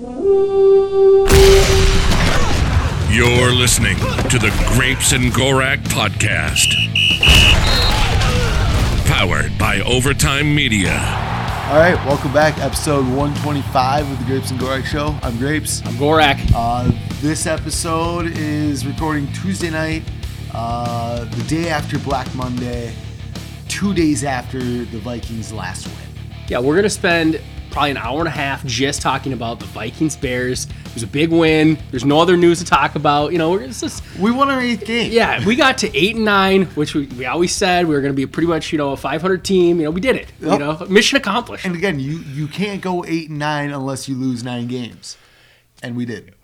You're listening to the Grapes and Gorak podcast. Powered by Overtime Media. All right, welcome back. Episode 125 of the Grapes and Gorak Show. I'm Grapes. I'm Gorak. Uh, this episode is recording Tuesday night, uh, the day after Black Monday, two days after the Vikings' last win. Yeah, we're gonna spend probably an hour and a half just talking about the Vikings Bears. It was a big win. There's no other news to talk about. You know, we're it's just We won our eighth game. yeah, we got to eight and nine, which we, we always said we were gonna be pretty much you know a 500 team. You know, we did it. You know, mission accomplished. And again, you you can't go eight and nine unless you lose nine games, and we did.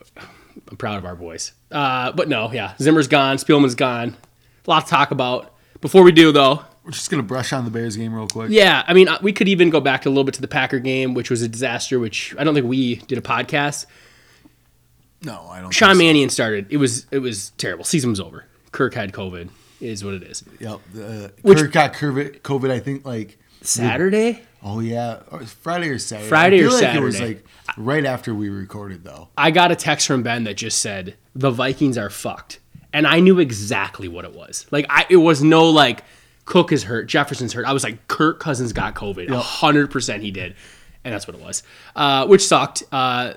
I'm proud of our boys. Uh, but no, yeah, Zimmer's gone, Spielman's gone. A lot to talk about. Before we do though, We're just gonna brush on the Bears game real quick. Yeah, I mean, uh, we could even go back a little bit to the Packer game, which was a disaster. Which I don't think we did a podcast. No, I don't. Sean think so. Mannion started. It was it was terrible. Season was over. Kirk had COVID. Is what it is. Yep. Uh, Which- Kirk got COVID, COVID. I think like Saturday. oh yeah, or Friday or Saturday. Friday or like It was like right after we recorded though. I got a text from Ben that just said the Vikings are fucked, and I knew exactly what it was. Like I, it was no like Cook is hurt, Jefferson's hurt. I was like Kirk Cousins got COVID. A hundred percent he did, and that's what it was, uh, which sucked. Uh,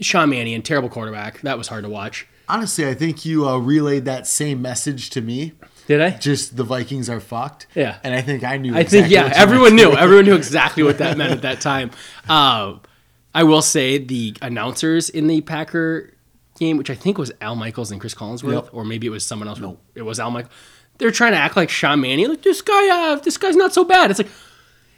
Sean Mannion, terrible quarterback. That was hard to watch. Honestly, I think you uh, relayed that same message to me. Did I? Just the Vikings are fucked. Yeah. And I think I knew. I think yeah, everyone knew. Everyone knew exactly what that meant at that time. Uh, I will say the announcers in the Packer game, which I think was Al Michaels and Cris Collinsworth, Yep. or maybe it was someone else. It was Al Michaels. They're trying to act like Sean Mannion. Like this guy, uh, this guy's not so bad. It's like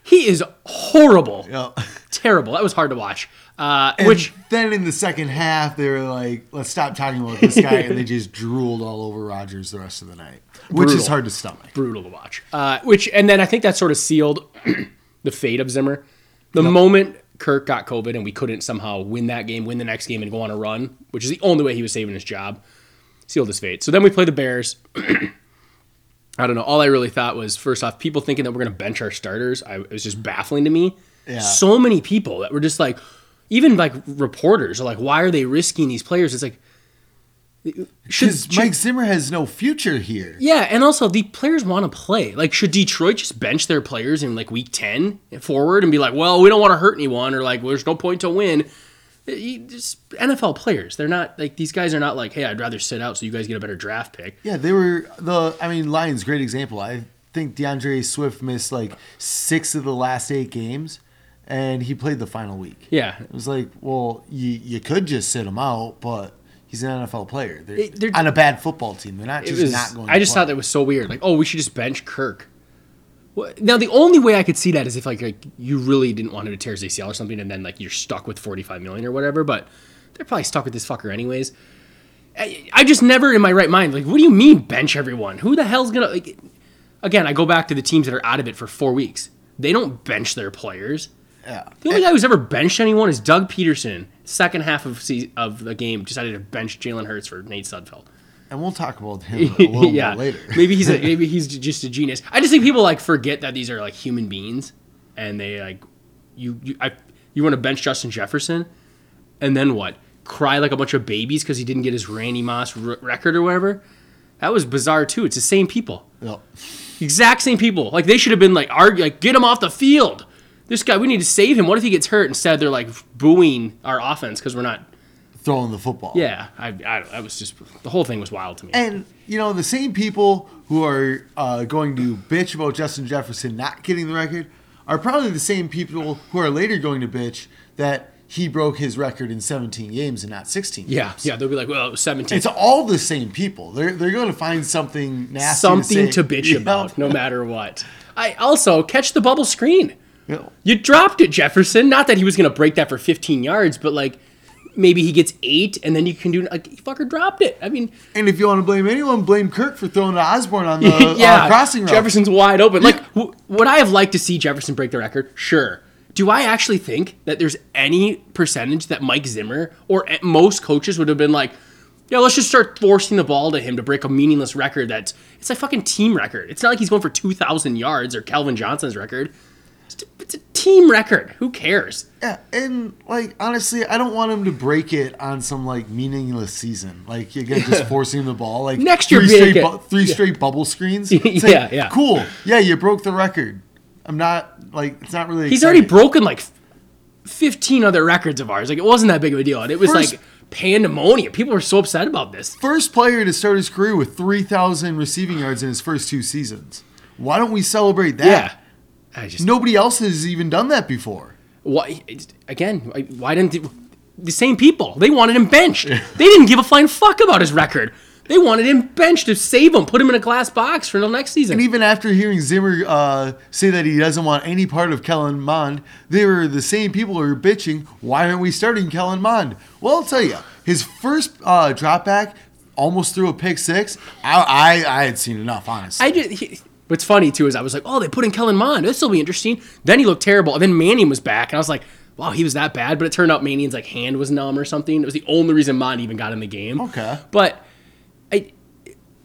he is horrible, Yeah. terrible. That was hard to watch. Uh, And which then in the second half, they were like, "Let's stop talking about this guy," and they just drooled all over Rodgers the rest of the night, which is hard to stomach. brutal to watch. Uh, which and then I think that sort of sealed the fate of Zimmer. The moment Kirk got COVID and we couldn't somehow win that game, win the next game, and go on a run, which is the only way he was saving his job, sealed his fate. So then we play the Bears. I don't know. All I really thought was first off, people thinking that we're going to bench our starters. I, it was just baffling to me. Yeah. So many people that were just like, even like reporters are like, why are they risking these players? It's like, should, Because Mike Zimmer has no future here. yeah, and also the players want to play. Like, should Detroit just bench their players in like week ten forward and be like, "Well, we don't want to hurt anyone," or like, well, "There's no point to win." Uh, you- Just NFL players. They're not like these guys are not like, "Hey, I'd rather sit out so you guys get a better draft pick." Yeah, they were the. I mean, Lions great example. I think D'Andre Swift missed like six of the last eight games, and he played the final week. Yeah, It was like, well, you you could just sit him out, but he's an NFL player. They're, they're- on a bad football team. They're not just was. not going. I just play. thought that was so weird. Like, oh, we should just bench Kirk. Now the only way I could see that is if like, like you really didn't want him to tear his ACL or something, and then like you're stuck with 45 million or whatever. But they're probably stuck with this fucker anyways. I, I just never in my right mind like, what do you mean bench everyone? Who the hell's gonna like? Again, I go back to the teams that are out of it for four weeks. They don't bench their players. Yeah. The only guy who's ever benched anyone is Doug Pederson. Second half of of the game, decided to bench Jalen Hurts for Nate Sudfeld. And we'll talk about him a little yeah, bit later. maybe he's a, maybe he's just a genius. I just think people like forget that these are like human beings, and they like you you I, you want to bench Justin Jefferson, and then what? Cry like a bunch of babies because he didn't get his Randy Moss r- record or whatever. That was bizarre too. It's the same people, Yep. exact same people. Like they should have been like argue like get him off the field. This guy, we need to save him. What if he gets hurt? Instead, they're like booing our offense because we're not. Throwing the football. Yeah, I, I, I was just the whole thing was wild to me. And you know the same people who are uh, going to bitch about Justin Jefferson not getting the record are probably the same people who are later going to bitch that he broke his record in 17 games and not 16. yeah, games. yeah, they'll be like, well, it was 17. It's all the same people. They're they're going to find something nasty. something to, to, bitch Yeah. about, no matter what. I also catch the bubble screen. Yeah. You dropped it, Jefferson. Not that he was going to break that for 15 yards, but like maybe he gets eight, and then you can do like he fucker dropped it. I mean, And if you want to blame anyone, blame Kirk for throwing to Osborn on the yeah, uh, crossing route. Jefferson's wide open. Like, w- would I have liked to see Jefferson break the record? Sure. Do I actually think that there's any percentage that Mike Zimmer or at most coaches would have been like, yeah, let's just start forcing the ball to him to break a meaningless record that's it's a fucking team record. It's not like he's going for 2,000 yards or Calvin Johnson's record. It's it's a team record. Who cares? Yeah, and like honestly, I don't want him to break it on some like meaningless season. Like again, just forcing the ball. Like Next year, three straight, bu- three Yeah. straight bubble screens. Yeah, like, yeah. Cool. Yeah, you broke the record. I'm not like it's not really. He's already broken like 15 other records of ours. Like it wasn't that big of a deal, and it was First- like pandemonium. People were so upset about this. first player to start his career with 3,000 receiving yards in his first two seasons. Why don't we celebrate that? Yeah. I just Nobody else has even done that before. why again? why- didn't the, the same people? They wanted him benched. they didn't give a flying fuck about his record. They wanted him benched to save him, put him in a glass box for the next season. And even after hearing Zimmer uh, say that he doesn't want any part of Kellen Mond, they were the same people who were bitching, why aren't we starting Kellen Mond? Well, I'll tell you, his first uh, drop back almost threw a pick six. I, I, I had seen enough, honestly. I just, he, what's funny too is I was like, oh, they put in Kellen Mond. This will be interesting. Then he looked terrible. And then Mannion was back, and I was like, wow, he was that bad. But it turned out Mannion's like hand was numb or something. It was the only reason Mond even got in the game. Okay. But I,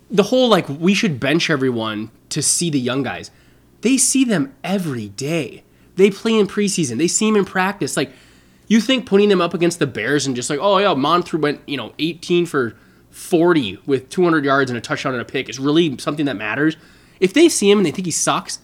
the whole like we should bench everyone to see the young guys. They see them every day. They play in preseason. They see them in practice. Like you think putting them up against the Bears and just like, oh yeah, Monthru went you know 18 for 40 with 200 yards and a touchdown and a pick is really something that matters. If they see him and they think he sucks,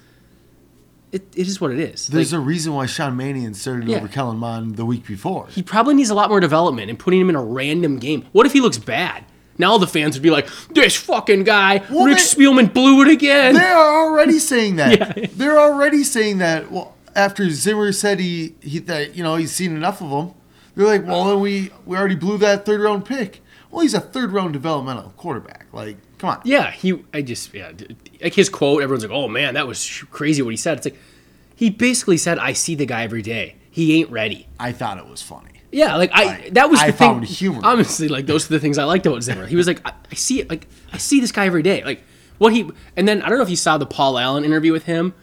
it, it is what it is. Like, There's a reason why Sean Mannion started Yeah. over Kellen Mond the week before. he probably needs a lot more development and putting him in a random game. What if he looks bad? Now all the fans would be like, "This fucking guy, Well, Rick they- Spielman blew it again." They're already saying that. Yeah. They're already saying that. Well, after Zimmer said he, he that you know he's seen enough of them, they're like, well, then we we already blew that third round pick. Well, he's a third round developmental quarterback. Like, come on. Yeah, he. I just yeah, like his quote. Everyone's like, "Oh man, that was crazy what he said." It's like he basically said, "I see the guy every day. He ain't ready." I thought it was funny. Yeah, like I, I- that was the I thing. found humor. Honestly, like those are the things I liked about Zimmer. He was like, I, I see it, like I see this guy every day. Like what he, and then I don't know if you saw the Paul Allen interview with him.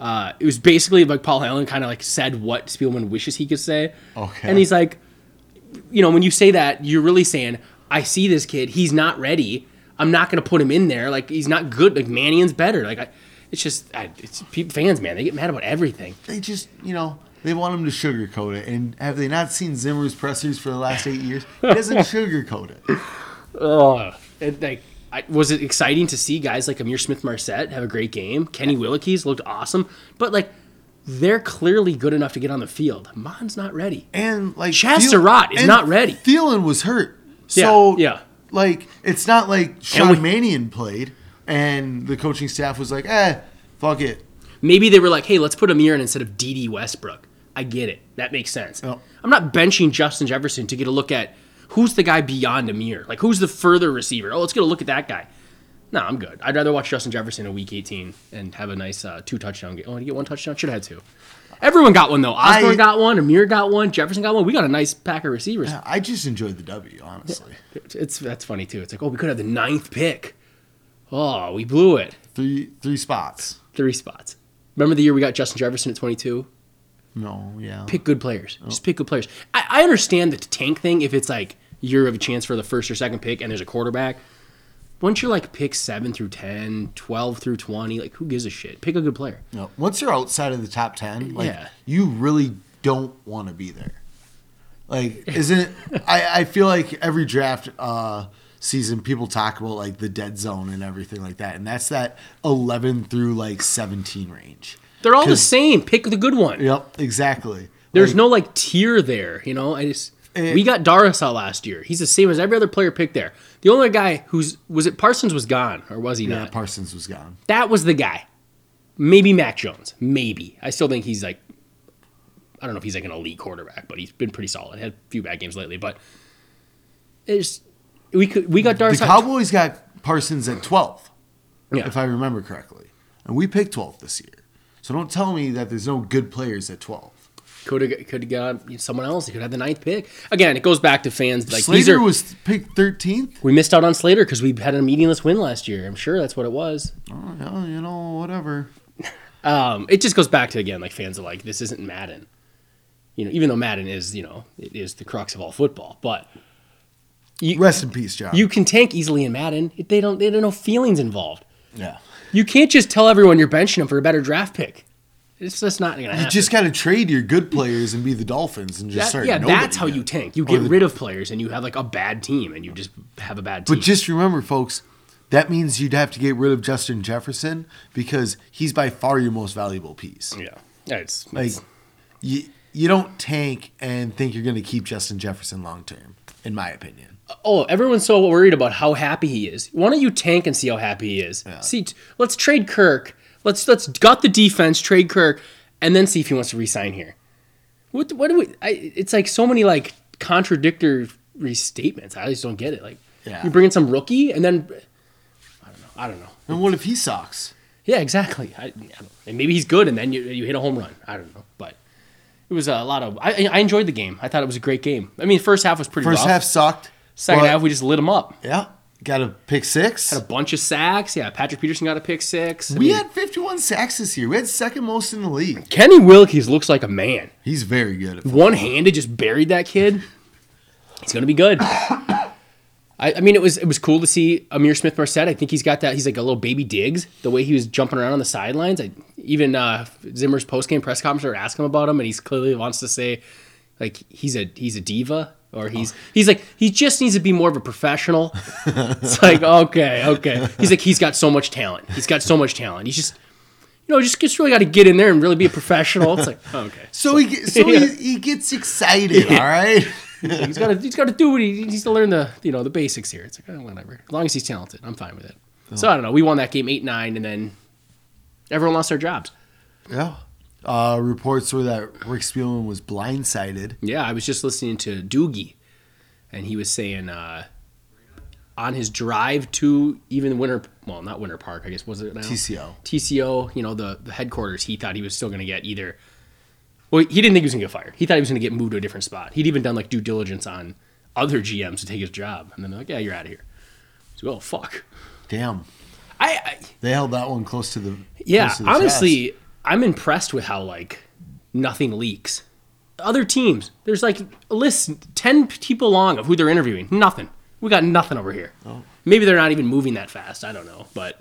Uh, it was basically like Paul Allen kind of like said what Spielman wishes he could say. Okay. And he's like, you know, when you say that, you're really saying, I see this kid. He's not ready. I'm not going to put him in there. Like he's not good. Like Mannion's better. Like I, it's just, I, it's fans, man. They get mad about everything. They just you know they want him to sugarcoat it. And have they not seen Zimmer's pressers for the last eight years? He doesn't sugarcoat it. Oh, it, like, I, was it exciting to see guys like Ihmir Smith-Marsette have a great game? Kenny Willekes looked awesome, but like they're clearly good enough to get on the field. Mond's not ready. And like Chaz Thiel- is not ready. Thielen was hurt. Yeah, So yeah. Like it's not like Sean we- Mannion played and the coaching staff was like, eh, fuck it. Maybe they were like, hey, let's put Ihmir in instead of D.D. Westbrook. I get it. That makes sense. Yep. I'm not benching Justin Jefferson to get a look at who's the guy beyond Ihmir. Like, who's the further receiver? Oh, let's get a look at that guy. No, I'm good. I'd rather watch Justin Jefferson in Week 18 and have a nice uh, two touchdown game. Oh, did he get one touchdown? Should have had two. Everyone got one though. Osborn I- got one. Ihmir got one. Jefferson got one. We got a nice pack of receivers. I just enjoyed the W, honestly. It's that's funny too. It's like, oh, we could have the ninth pick. Oh, we blew it. Three three spots. Three spots. Remember the year we got Justin Jefferson at 22? No, yeah. pick good players. Oh. Just pick good players. I, I understand the tank thing if it's like you have a chance for the first or second pick and there's a quarterback. Once you're like pick 7 through 10, 12 through 20, like who gives a shit? Pick a good player. No. Once you're outside of the top ten, like Yeah. you really don't want to be there. Like, isn't I, I feel like every draft uh season people talk about like the dead zone and everything like that. And that's that eleven through like seventeen range. They're all the same. Pick the good one. Yep, exactly. There's Like, no like tier there, you know? I just Eh. we got Darrisaw last year. He's the same as every other player picked there. The only guy who's was it Parsons was gone or was he Yeah, not? Parsons was gone. That was the guy. Maybe Mac Jones. Maybe. I still think he's like I don't know if he's like an elite quarterback, but he's been pretty solid. Had a few bad games lately, but it's we could we got The Darrisaw. Cowboys got Parsons at twelve, yeah. if I remember correctly. And we picked twelve this year. So don't tell me that there's no good players at twelve. Could have could have got someone else. He could have the ninth pick. Again, it goes back to fans like these Slater are. was picked thirteenth. we missed out on Slater because we had a meaningless win last year. I'm sure that's what it was. Oh, yeah, you know, whatever. Um, it just goes back to again like fans are like this isn't Madden. You know, even though Madden is you know it is the crux of all football, but you Rest in peace, John. you can tank easily in Madden. They don't they don't no feelings involved. yeah. You can't just tell everyone you're benching them for a better draft pick. It's just not going to Happen. You just got to trade your good players and be the Dolphins and just That- start. yeah, that's how good. you tank. You get the- rid of players and you have like a bad team and you just have a bad team. But just remember, folks, that means you'd have to get rid of Justin Jefferson because he's by far your most valuable piece. yeah, Yeah, it's, Like, it's- you you don't tank and think you're going to keep Justin Jefferson long term, in my opinion. oh, everyone's so worried about how happy he is. Why don't you tank and see how happy he is? See, t- let's trade Kirk. Let's let's gut the defense, trade Kirk, and then see if he wants to resign here. What what do we? I, it's like so many like contradictory statements. I just don't get it. Like Yeah. you bring in some rookie and then I don't know. I don't know. And what if he sucks? Yeah, exactly. I, I don't, and maybe he's good, and then you you hit a home run. I don't know, but it was a lot of. I I enjoyed the game. I thought it was a great game. I mean, first half was pretty First rough. half sucked. Second half, we just lit them up. Yeah, got a pick six. Had A bunch of sacks. Yeah, Patrick Peterson got a pick six. I we mean, had 51 sacks this year. We had second most in the league. Kenny Willekes looks like a man. He's very good. At One handed, just buried that kid. He's gonna be good. I, I mean, it was it was cool to see Ihmir Smith-Marsette. I think he's got that. He's like a little baby Diggs. The way he was jumping around on the sidelines. I, even uh, Zimmer's post game press conference asking him about him, and he's clearly wants to say like he's a he's a diva or he's he's like he just needs to be more of a professional. it's like okay, okay. He's like he's got so much talent. He's got so much talent. He's just you know just just really got to get in there and really be a professional. It's like okay. So he get- so he, he gets excited. All right. he's got to he's got to do what he, he needs to learn the you know the basics here. It's like oh, whatever. As long as he's talented, I'm fine with it. So oh. I don't know. We won that game eight nine, and then everyone lost their jobs. Yeah. Uh, reports were that Rick Spielman was blindsided. Yeah, I was just listening to Doogie, and he was saying uh, on his drive to even Winter, well, not Winter Park, I guess was it now TCO. TCO, you know the the headquarters. He thought he was still going to get either. Well, he didn't think he was going to get fired. He thought he was going to get moved to a different spot. He'd even done like due diligence on other GMs to take his job, and then they're like, "Yeah, you're out of here." So, oh fuck. Damn. I, I They held that one close to the. yeah, to the honestly, I'm impressed with how like nothing leaks. Other teams, there's like a list ten people long of who they're interviewing. Nothing. We got nothing over here. Oh. Maybe they're not even moving that fast. I don't know, but.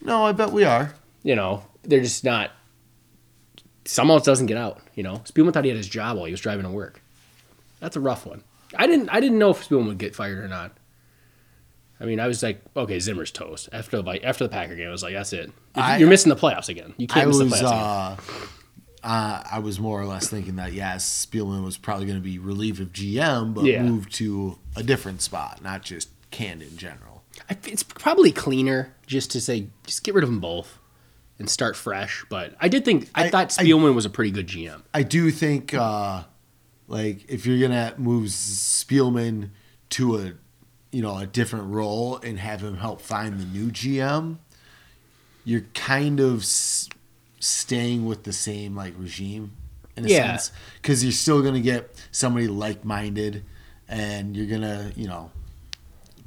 No, I bet we are. you know, they're just not. Someone else doesn't get out. You know, Spielman thought he had his job while he was driving to work. That's a rough one. I didn't. I didn't know if Spielman would get fired or not. I mean, I was like, okay, Zimmer's toast after the like, after the Packer game. I was like, that's it. I- You're missing the playoffs again. You can't miss was. the playoffs again. Uh, uh, I was more or less thinking that yes, Spielman was probably going to be relieved of GM, but Yeah. moved to a different spot, not just canned in general. I, it's probably cleaner just to say just get rid of them both and start fresh. But I did think I, I- thought I- Spielman was a pretty good GM. I do think, uh, like, if you're gonna move Spielman to a, you know, a different role and have him help find the new GM, you're kind of s- staying with the same like regime in a Yeah. sense, because you're still gonna get somebody like-minded, and you're gonna, you know,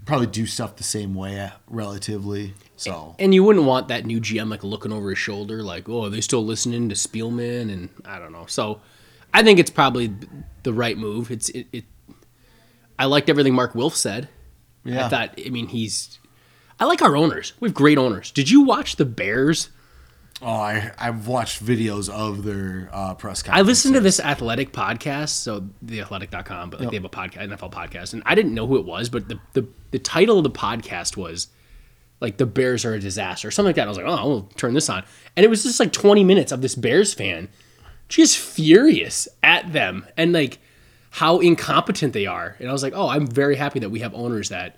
probably do stuff the same way uh, relatively. So And you wouldn't want that new GM like looking over his shoulder, like, oh, are they still listening to Spielman? And I don't know. So I think it's probably the right move. It's it. it I liked everything Mark Wilf said. Yeah, I thought. I mean, he's. I like our owners. We have great owners. Did you watch the Bears? oh, I I've watched videos of their uh, press conference. I listened to this athletic podcast, so theathletic.com, but like they have a podcast, NFL podcast, and I didn't know who it was, but the, the, the title of the podcast was like the Bears are a disaster, or something like that. I was like, oh, I'll turn this on. And it was just like 20 minutes of this Bears fan just furious at them and like how incompetent they are. And I was like, oh, I'm very happy that we have owners that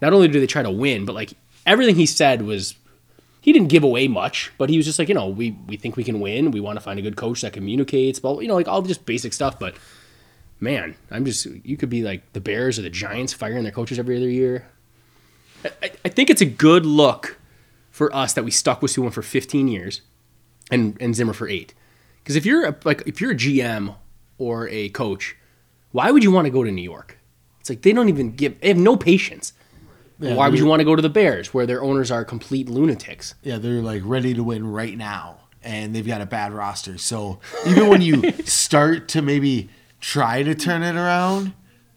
not only do they try to win, but like everything he said was he didn't give away much, but he was just like, you know, we we think we can win. We want to find a good coach that communicates, but you know, like all just basic stuff. But man, I'm just you could be like the Bears or the Giants firing their coaches every other year. I, I- think it's a good look for us that we stuck with Suwon for 15 years, and and Zimmer for eight. Because if you're a, like if you're a GM or a coach, why would you want to go to New York? It's like they don't even give. They have no patience. Yeah, why would you want to go to the Bears, where their owners are complete lunatics? Yeah, they're like ready to win right now, and they've got a bad roster. So even when you start to maybe try to turn it around,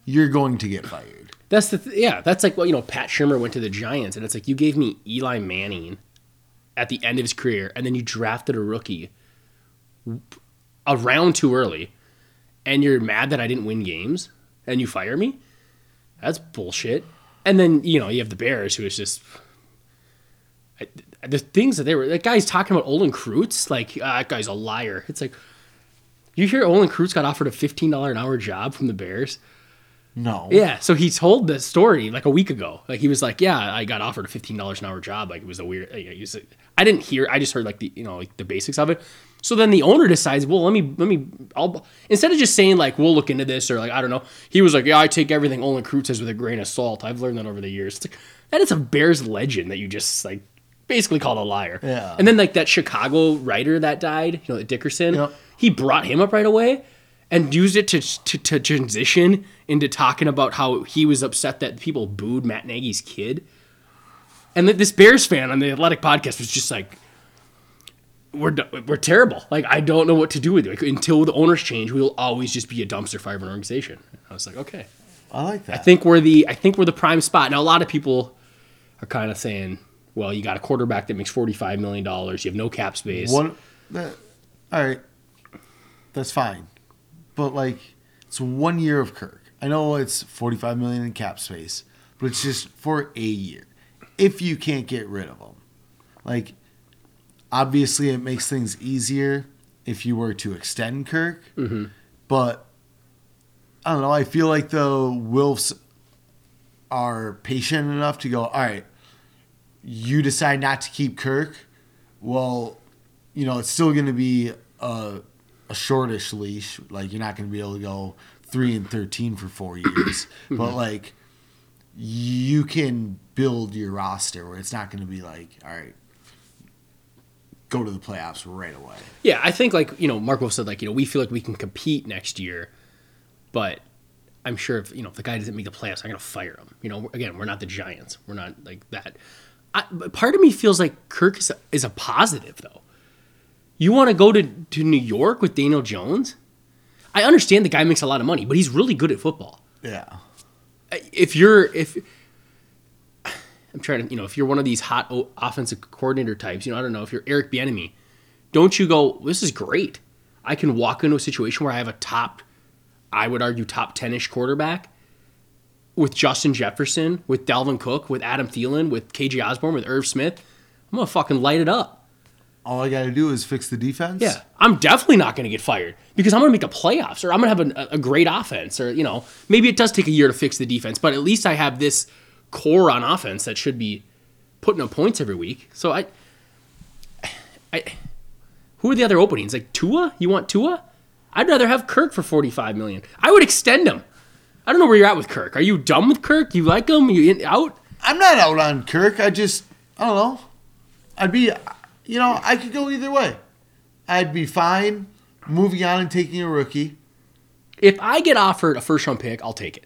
you're going to get fired. That's the th- yeah. That's like well, you know, Pat Shurmur went to the Giants, and it's like you gave me Eli Manning at the end of his career, and then you drafted a rookie a round too early, and you're mad that I didn't win games, and you fire me. That's bullshit. And then you know you have the Bears, who is just I, the things that they were. That guy's talking about Olin Kreutz, like ah, that guy's a liar. It's like you hear Olin Kreutz got offered a fifteen dollar an hour job from the Bears. No. Yeah, so he told the story like a week ago. Like he was like, "Yeah, I got offered a fifteen dollars an hour job. Like it was a weird." Like, was like- I didn't hear. I just heard like the you know like the basics of it. So then the owner decides, well, let me let me. I'll instead of just saying like we'll look into this or like I don't know. He was like, yeah, I take everything Olin Kreutz says with a grain of salt. I've learned that over the years. It's like, that is a Bears legend that you just like basically called a liar. Yeah. And then like that Chicago writer that died, you know, Dickerson. Yep. He brought him up right away and used it to, to to transition into talking about how he was upset that people booed Matt Nagy's kid. And that this Bears fan on the Athletic podcast was just like, "We're we're terrible. Like I don't know what to do with it. Like, until the owners change, we will always just be a dumpster fire of an organization." I was like, "Okay." I like that. I think we're the I think we're the prime spot. Now a lot of people are kind of saying, "Well, you got a quarterback that makes forty five million dollars. You have no cap space." One, that, all right, that's fine, but like it's one year of Kirk. I know it's forty five million in cap space, but it's just for a year. If you can't get rid of him, like obviously it makes things easier if you were to extend Kirk, mm-hmm. but I don't know. I feel like the Wilfs are patient enough to go. All right, you decide not to keep Kirk. Well, you know, it's still going to be a, a shortish leash. Like, you're not going to be able to go 3 and 13 for four years. but, mm-hmm. like, you can build your roster where it's not going to be like, all right, go to the playoffs right away. Yeah, I think like you know, Mark Wilf said like you know we feel like we can compete next year, but I'm sure if you know if the guy doesn't make the playoffs, I'm gonna fire him. You know, again, we're not the Giants. We're not like that. I, but part of me feels like Kirk is a, is a positive though. You want to go to to New York with Daniel Jones? I understand the guy makes a lot of money, but he's really good at football Yeah. if you're if I'm trying to you know if you're one of these hot o- offensive coordinator types, you know I don't know if you're Eric Bieniemy, don't you go this is great. I can walk into a situation where I have a top, I would argue top ten ish quarterback, with Justin Jefferson, with Dalvin Cook, with Adam Thielen, with KJ Osborn, with Irv Smith. I'm gonna fucking light it up. All I got to do is fix the defense. Yeah, I'm definitely not going to get fired because I'm going to make the playoffs or I'm going to have a, a great offense or you know maybe it does take a year to fix the defense, but at least I have this core on offense that should be putting up points every week. So I, I, who are the other openings? Like Tua? You want Tua? I'd rather have Kirk for 45 million. I would extend him. I don't know where you're at with Kirk. Are you done with Kirk? You like him? You in, out? I'm not out on Kirk. I just, I don't know. I'd be, you know, I could go either way. I'd be fine moving on and taking a rookie. If I get offered a first round pick, I'll take it.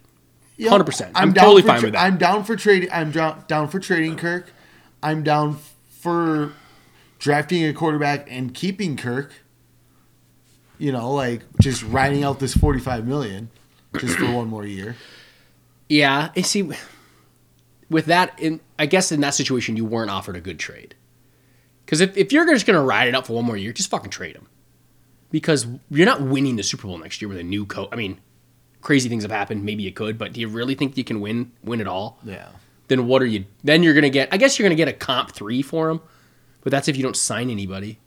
Know, 100%. I'm down totally fine tra- with that. I'm down for trading. I'm down, down for trading Kirk. I'm down for drafting a quarterback and keeping Kirk. You know, like just riding out this 45 million just for one more year. Yeah, and see, with that, in I guess in that situation, you weren't offered a good trade. Because if, if you're just going to ride it out for one more year, just fucking trade him. Because you're not winning the Super Bowl next year with a new coach. I mean, crazy things have happened. Maybe you could, but do you really think you can win win it all? Yeah. Then what are you? Then you're going to get. I guess you're going to get a comp three for him, but that's if you don't sign anybody.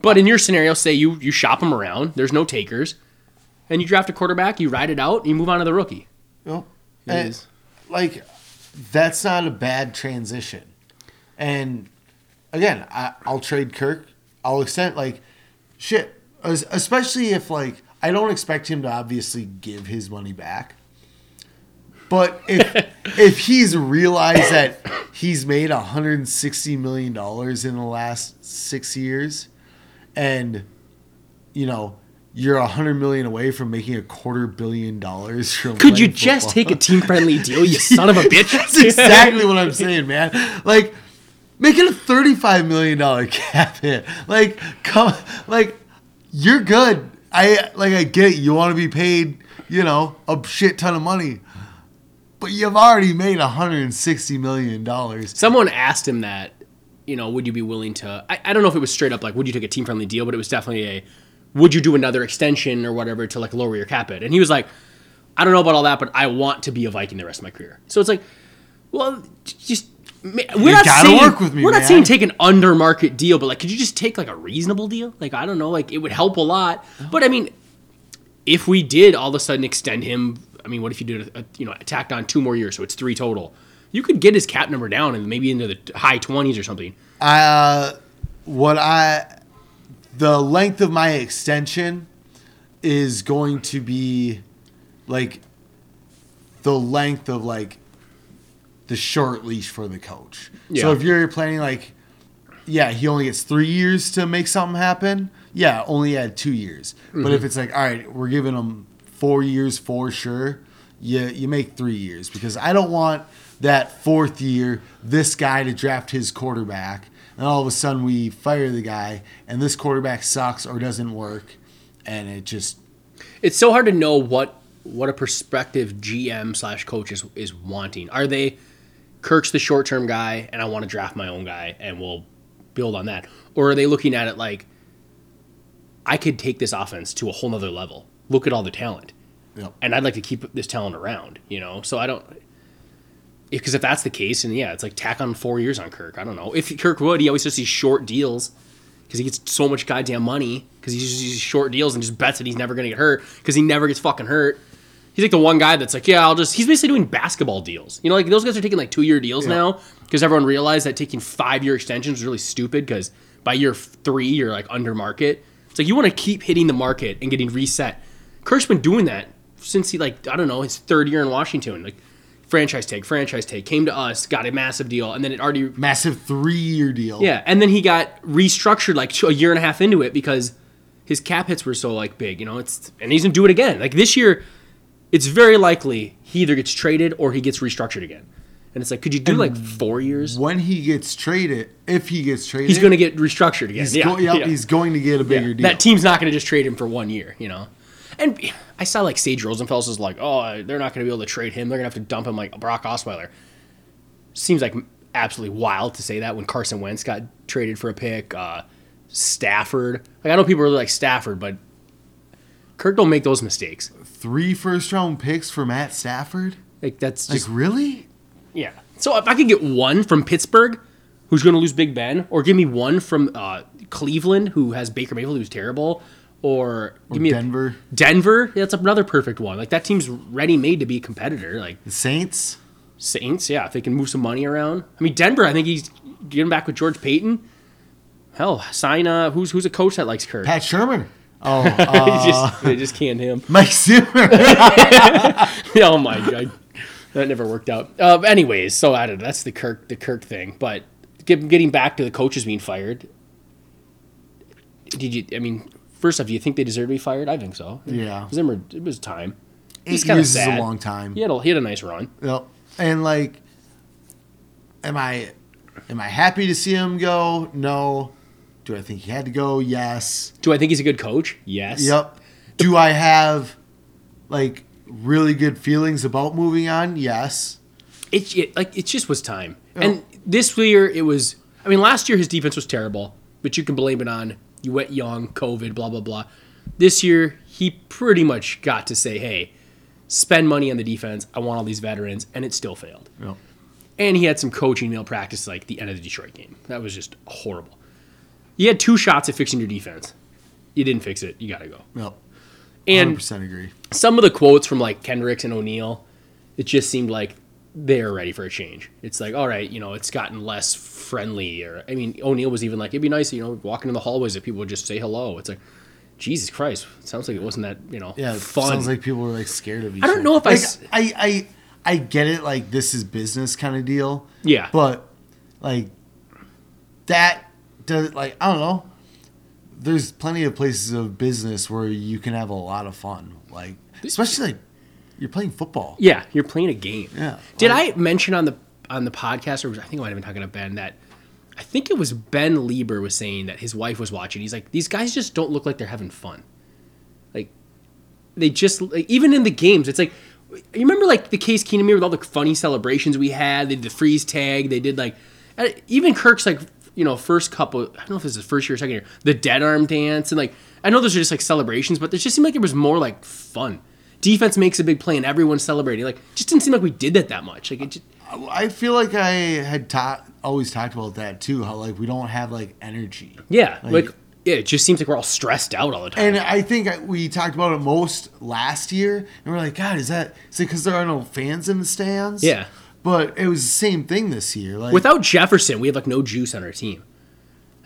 But in your scenario, say you you shop him around. There's no takers, and you draft a quarterback. You ride it out. And you move on to the rookie. Yep. It And, is. like that's not a bad transition. And again, I, I'll trade Kirk. I'll extend like shit, especially if like I don't expect him to obviously give his money back. But if if he's realized that he's made 160 million dollars in the last 6 years and you know, you're a hundred million away from making a quarter billion dollars from Could you playing just take a team friendly deal, you son of a bitch? That's exactly what I'm saying, man. Like, make it a thirty-five million dollar cap hit. Like, come, like, you're good. I like, I get it. You want to be paid, you know, a shit ton of money, but you've already made 160 million dollars. Someone asked him that you know, would you be willing to? I, I don't know if it was straight up like, would you take a team friendly deal, but it was definitely a, would you do another extension or whatever to like lower your cap hit? And he was like, I don't know about all that, but I want to be a Viking the rest of my career. So it's like, well, just. We're not gotta saying, work with me, We're not man. saying take an under market deal, but like, could you just take like a reasonable deal? Like, I don't know, like it would help a lot. But I mean, if we did all of a sudden extend him, I mean, what if you did, a, you know, tacked on two more years, so it's three total? You could get his cap number down and maybe into the high twenties or something. Uh, what I the length of my extension is going to be like the length of like the short leash for the coach. So if you're planning like yeah, he only gets 3 years to make something happen. Yeah, only add 2 years. But if mm-hmm. it's like all right, we're giving him 4 years for sure, you you make 3 years because I don't want that fourth year this guy to draft his quarterback and all of a sudden we fire the guy and this quarterback sucks or doesn't work and it just It's so hard to know what what a prospective GM slash coach is is wanting. Are they Kirk's the short term guy and I want to draft my own guy and we'll build on that, or are they looking at it like I could take this offense to a whole nother level? Look at all the talent. know, and I'd like to keep this talent around, you know. So I don't, because if that's the case, and yeah, it's like tack on four years on Kirk. I don't know if Kirk would. He always does these short deals because he gets so much goddamn money because he uses these short deals and just bets that he's never gonna get hurt because he never gets fucking hurt. He's like the one guy that's like, yeah, I'll just. He's basically doing basketball deals. You know, like those guys are taking like two year deals now because everyone realized that taking five year extensions is really stupid because by year three you're like under market. It's like you want to keep hitting the market and getting reset. Kirk's been doing that since he like I don't know his third year in Washington. Like franchise tag, franchise tag, came to us, got a massive deal, and then it already massive 3-year deal. yeah, and then he got restructured like a year and a half into it because his cap hits were so like big. You know, it's and he's gonna do it again. Like this year, it's very likely he either gets traded or he gets restructured again. And it's like, could you do like four years? When he gets traded, if he gets traded, He's gonna get restructured again. he's, yeah, go- yep, yeah. he's going to get a bigger Yeah, deal. That team's not going to just trade him for one year, you know. And I saw like Sage Rosenfels is like, oh, they're not going to be able to trade him. They're going to have to dump him like Brock Osweiler. Seems like absolutely wild to say that when Carson Wentz got traded for a pick. Uh, Stafford, like I know people really like Stafford, but Kirk don't make those mistakes. Three first round picks for Matt Stafford? Like that's just Like really? yeah. So if I could get one from Pittsburgh, who's going to lose Big Ben, or give me one from uh, Cleveland, who has Baker Mayfield, who's terrible, or give me a- Denver, Denver, yeah, that's another perfect one. Like that team's ready made to be a competitor. Like the Saints. Saints, yeah, if they can move some money around. I mean, Denver, I think he's getting back with George Paton. Hell, sign uh who's who's a coach that likes Kirk? Pat Shurmur. Oh, They uh, just they just canned him. Mike Zimmer. oh my god, that never worked out. Uh, anyways, so I don't know. That's the Kirk the Kirk thing. But get, getting back to the coaches being fired. Did you? I mean, first off, do you think they deserve to be fired? I think so. Yeah. Zimmer, it was time. Eight It's kinda is a long time. He had a, he had a nice run. Yep. And like, am I, am I happy to see him go? No. Do I think he had to go? Yes. Do I think he's a good coach? Yes. Yep. Do I have like really good feelings about moving on? Yes. It, it like it just was time. And this year it was. I mean, last year his defense was terrible, but you can blame it on you went young, COVID, blah blah blah. This year he pretty much got to say, "Hey, spend money on the defense. I want all these veterans," and it still failed. Yep. And he had some coaching malpractice like the end of the Detroit game. That was just horrible. You had two shots at fixing your defense. You didn't fix it. You got to go. Yep. And 100% agree. some of the quotes from like Kendricks and O'Neill, it just seemed like they're ready for a change. It's like, all right, you know, it's gotten less friendly. Or I mean, O'Neill was even like, it'd be nice, you know, walking in the hallways if people would just say hello. It's like, Jesus Christ, it sounds like it wasn't that, you know, Yeah. Fun. sounds like people were like scared of each other. I don't know if I Like, I, I, I get it. Like this is business kind of deal. Yeah. But like that does like I don't know. There's plenty of places of business where you can have a lot of fun. Like especially like you're playing football. yeah, you're playing a game. Yeah. Did Like- I mention on the on the podcast, or was- I think I might have been talking to Ben that I think it was Ben Leber was saying that his wife was watching. He's like, these guys just don't look like they're having fun. Like, they just like, even in the games, it's like you remember like the Case Keenum with all the funny celebrations we had. They did the freeze tag. They did like uh, even Kirk's like you know, first couple. I don't know if this is first year or second year. The dead arm dance and like I know those are just like celebrations, but it just seemed like it was more like fun. Defense makes a big play and everyone's celebrating. Like, just didn't seem like we did that that much. Like, it just, I feel like I had ta- always talked about that too. How like we don't have like energy. yeah, Like- like, yeah, it just seems like we're all stressed out all the time. And I think we talked about it most last year, and we're like, God, is that is it because there are no fans in the stands? Yeah. But it was the same thing this year. Like Without Jefferson, we have like no juice on our team.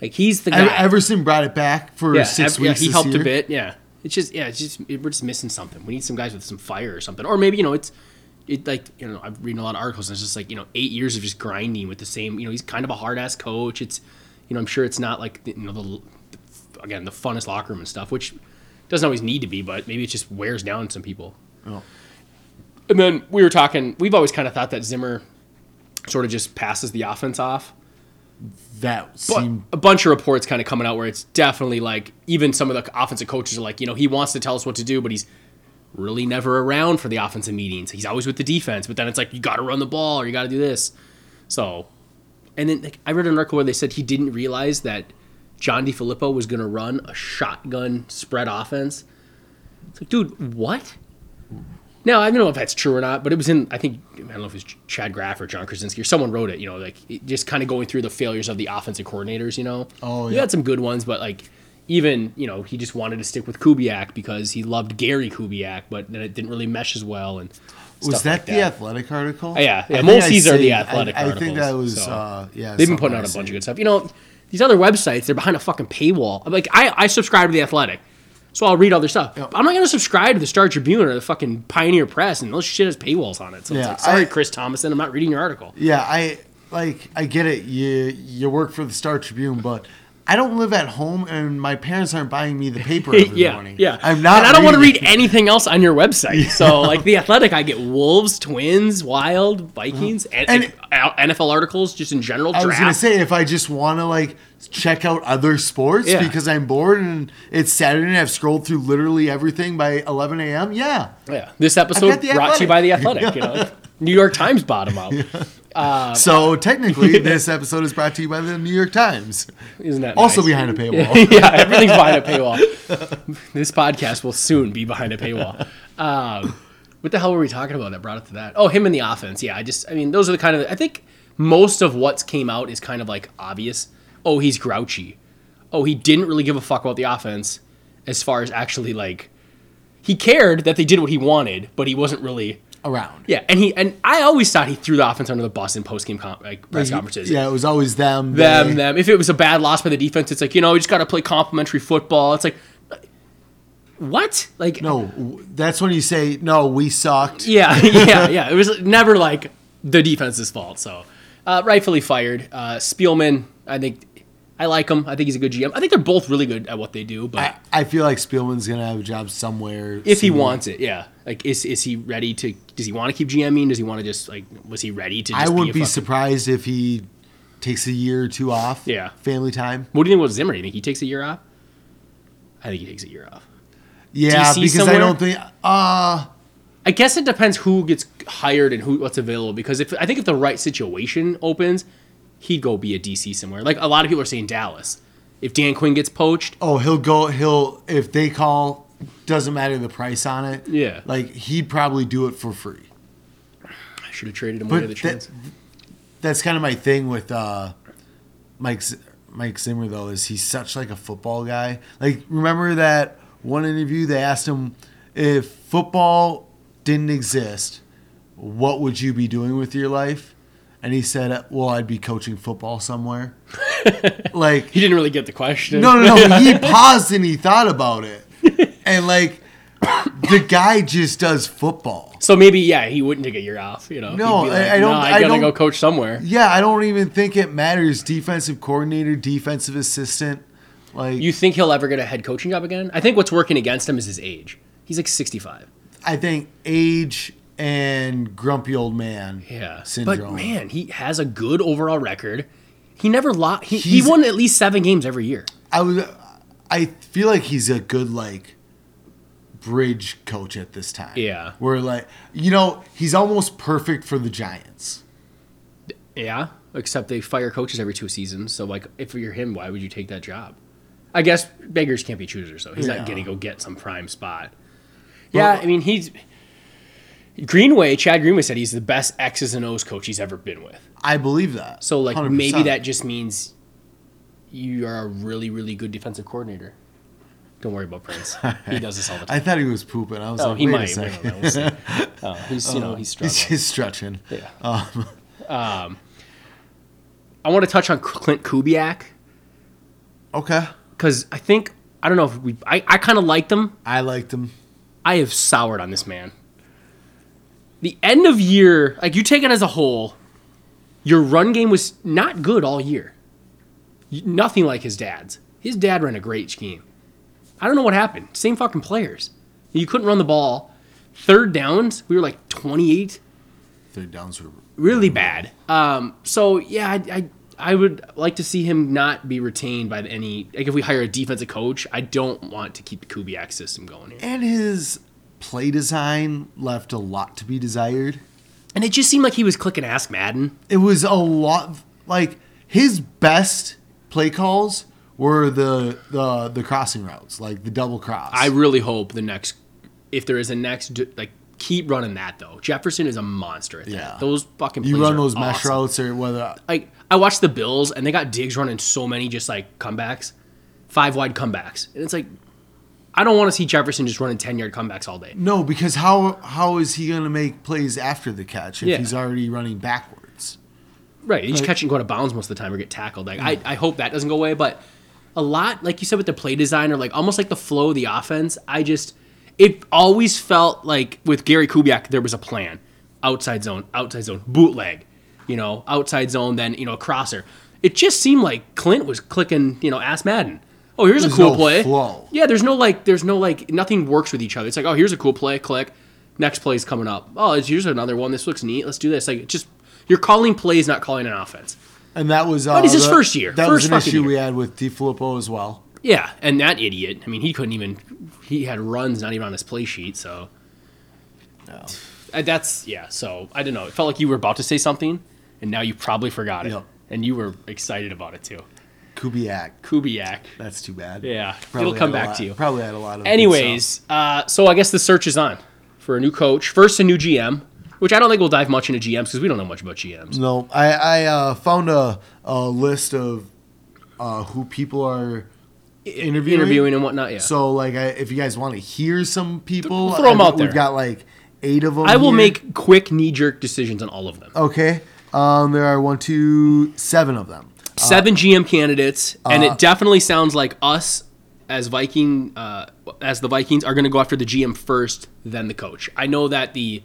Like he's the guy. Ever- Everson brought it back for yeah, six ev- yeah, weeks. he this helped year. a bit. Yeah, it's just yeah, it's just it, we're just missing something. We need some guys with some fire or something, or maybe you know it's it like you know I've reading a lot of articles and it's just like you know eight years of just grinding with the same. You know he's kind of a hard ass coach. It's you know I'm sure it's not like you know the, the again the funnest locker room and stuff, which doesn't always need to be, but maybe it just wears down some people. Oh. And then we were talking. We've always kind of thought that Zimmer sort of just passes the offense off. That But seemed a bunch of reports kind of coming out where it's definitely like even some of the offensive coaches are like, you know, he wants to tell us what to do, but he's really never around for the offensive meetings. He's always with the defense, but then it's like you got to run the ball or you got to do this. So, and then like, I read an article where they said he didn't realize that John DiFilippo was going to run a shotgun spread offense. It's like, dude, what? Now I don't know if that's true or not, but it was in I think I don't know if it was Chad Graff or Jon Krawczynski or someone wrote it. You know, like just kind of going through the failures of the offensive coordinators. You know, Oh, he yeah. had some good ones, but like even you know he just wanted to stick with Kubiak because he loved Gary Kubiak, but then it didn't really mesh as well. And was that like the athletic article? Oh, yeah, yeah, most I these are the athletic I, I think that was so. uh, yeah. They've been putting out a bunch of good stuff. You know, these other websites, they're behind a fucking paywall. Like I, I subscribe to the Athletic, so I'll read all their stuff. But I'm not gonna subscribe to the Star Tribune or the fucking Pioneer Press, and those shit has paywalls on it. So it's like, sorry, I- Chris Tomasson, I'm not reading your article. Yeah, I like I get it. You you work for the Star Tribune, but I don't live at home, and my parents aren't buying me the paper every yeah, morning. yeah. I'm not. and I don't want to read anything else on your website. So, like the Athletic, I get Wolves, Twins, Wild, Vikings, uh-huh. and, And- NFL articles just in general. I was gonna say if I just want to like check out other sports Yeah. because I'm bored and it's Saturday and I've scrolled through literally everything by 11 a.m. Yeah, yeah, this episode brought to you by the Athletic. You know, New York Times bottom out. Uh, so technically this episode is brought to you by the New York Times, Isn't that also nice? behind a paywall. yeah, everything's behind a paywall. this podcast will soon be behind a paywall. Um, what the hell were we talking about that brought it to that? Oh, him in the offense. Yeah, I just, I mean, those are the kind of, I think most of what's came out is kind of like obvious. Oh, he's grouchy. Oh, he didn't really give a fuck about the offense as far as actually like, he cared that they did what he wanted, but he wasn't really. Around. Yeah, and he and I always thought he threw the offense under the bus in post game com- like press conferences Yeah, it was always them. them, they. them. If it was a bad loss by the defense, it's like you know we just got to play complementary football. It's like what? Like No, that's when you say no. We sucked. yeah, yeah, yeah. It was never like the defense's fault. So uh, rightfully fired. Uh, Spielman, I think I like him. I think he's a good GM. I think they're both really good at what they do. But I, I feel like Spielman's gonna have a job somewhere. if he wants it, yeah. Like is is he ready to? Does he want to keep GMing? Does he want to just like? Was he ready to? Just I wouldn't be, be surprised if he takes a year or two off. Yeah. family time. What do you think about Zimmer? Do you think he takes a year off? I think he takes a year off. Yeah, because I don't think. Uh I guess it depends who gets hired and who what's available. Because if I think if the right situation opens, he'd go be a DC somewhere. Like a lot of people are saying Dallas. If Dan Quinn gets poached, oh, he'll go. He'll if they call, doesn't matter the price on it. Yeah. like he'd probably do it for free. I should have traded him away But the that, chance. that's kind of my thing with uh, Mike Mike Zimmer though is he's such like a football guy. Like remember that one interview they asked him if football didn't exist, what would you be doing with your life? And he said, "Well, I'd be coaching football somewhere." like He didn't really get the question. no, no, no. He paused and he thought about it, and like the guy just does football. So maybe yeah, he wouldn't take a year off. You know. No, He'd I- I don't- "No, I I gotta don't- go coach somewhere. Yeah, I don't even think it matters. Defensive coordinator, defensive assistant, like You think he'll ever get a head coaching job again? I think what's working against him is his age. He's like sixty five. I think age and grumpy old man. Yeah. syndrome. But man, he has a good overall record. He never lost. He, he won at least seven games every year. I was, I feel like he's a good like bridge coach at this time. Yeah. where like you know he's almost perfect for the Giants. Yeah. except they fire coaches every two seasons. So like, if you're him, why would you take that job? I guess beggars can't be choosers, so he's Yeah. not going to go get some prime spot. Yeah, I mean he's Greenway. Chad Greenway said he's the best X's and O's coach he's ever been with. I believe that. So like maybe 100%. that just means you are a really really good defensive coordinator. Don't worry about Prince. He does this all the time. I thought he was pooping. I was Oh, like, he wait might. a We second. don't. We'll. Oh, he's you know he's struggling. He's just stretching. Yeah. Um, I want to touch on Clint Kubiak Okay. because I think I don't know if we I, I kind of liked him. I liked him. I have soured on this man. The end of year, like you take it as a whole, your run game was not good all year. Nothing like his dad's. His dad ran a great scheme. I don't know what happened. Same fucking players. You couldn't run the ball. Third downs, we were like 28. Third downs were really bad. Um, so yeah, I, I I would like to see him not be retained by any. Like if we hire a defensive coach, I don't want to keep the Kubiak system going here. and his play design left a lot to be desired. And it just seemed like he was clicking Ask Madden. It was a lot like his best play calls were the the the crossing routes, like the double cross. I really hope the next, if there is a next, like keep running that though. Jefferson is a monster at that. Yeah. Those fucking you run those mesh awesome. routes or whether Like I watched the Bills and they got Diggs running so many just like comebacks, five wide comebacks, and it's like. I don't want to see Jefferson just running ten yard comebacks all day. no, because how how is he gonna make plays after the catch if Yeah. he's already running backwards? Right. he's Like- catch and go out of bounds most of the time or get tackled. Like I, mm. I hope that doesn't go away, but a lot, like you said with the play design or like almost like the flow of the offense, I just it always felt like with Gary Kubiak there was a plan. Outside zone, outside zone, bootleg, you know, outside zone, then, you know, a crosser. It just seemed like Klint was clicking, you know, ass Madden. Oh, here's a cool no play. flow. Yeah, there's no like there's no like nothing works with each other. It's like, oh, here's a cool play, click. Next play's coming up. Oh, it's- here's another one. This looks neat. Let's do this. Like just you're calling plays, not calling an offense. And that was uh, it's his the- first year. That First was an issue year. we had with DeFilippo as well. Yeah, and that idiot. I mean, he couldn't even. He had runs not even on his play sheet. So No. Uh, that's yeah. So I don't know. It felt like you were about to say something, and now you probably forgot it, Yep. and you were excited about it too. Kubiak. Kubiak. That's too bad. Yeah, Probably it'll come back lot- to you. Probably had a lot of. Anyways, uh, so I guess the search is on for a new coach. First, a new GM, which I don't think we'll dive much into GMs because we don't know much about GMs. No, I I uh, found a, a list of uh, who people are interviewing. Interviewing and whatnot. Yeah. So like, I, if you guys want to hear some people, Throw 'em I- out there. We've got like eight of them. I will here. make quick knee jerk decisions on all of them. Okay. Um, there are one, two, seven of them. Seven GM candidates, and uh, it definitely sounds like us as Viking, uh, as the Vikings are going to go after the GM first, then the coach. I know that the,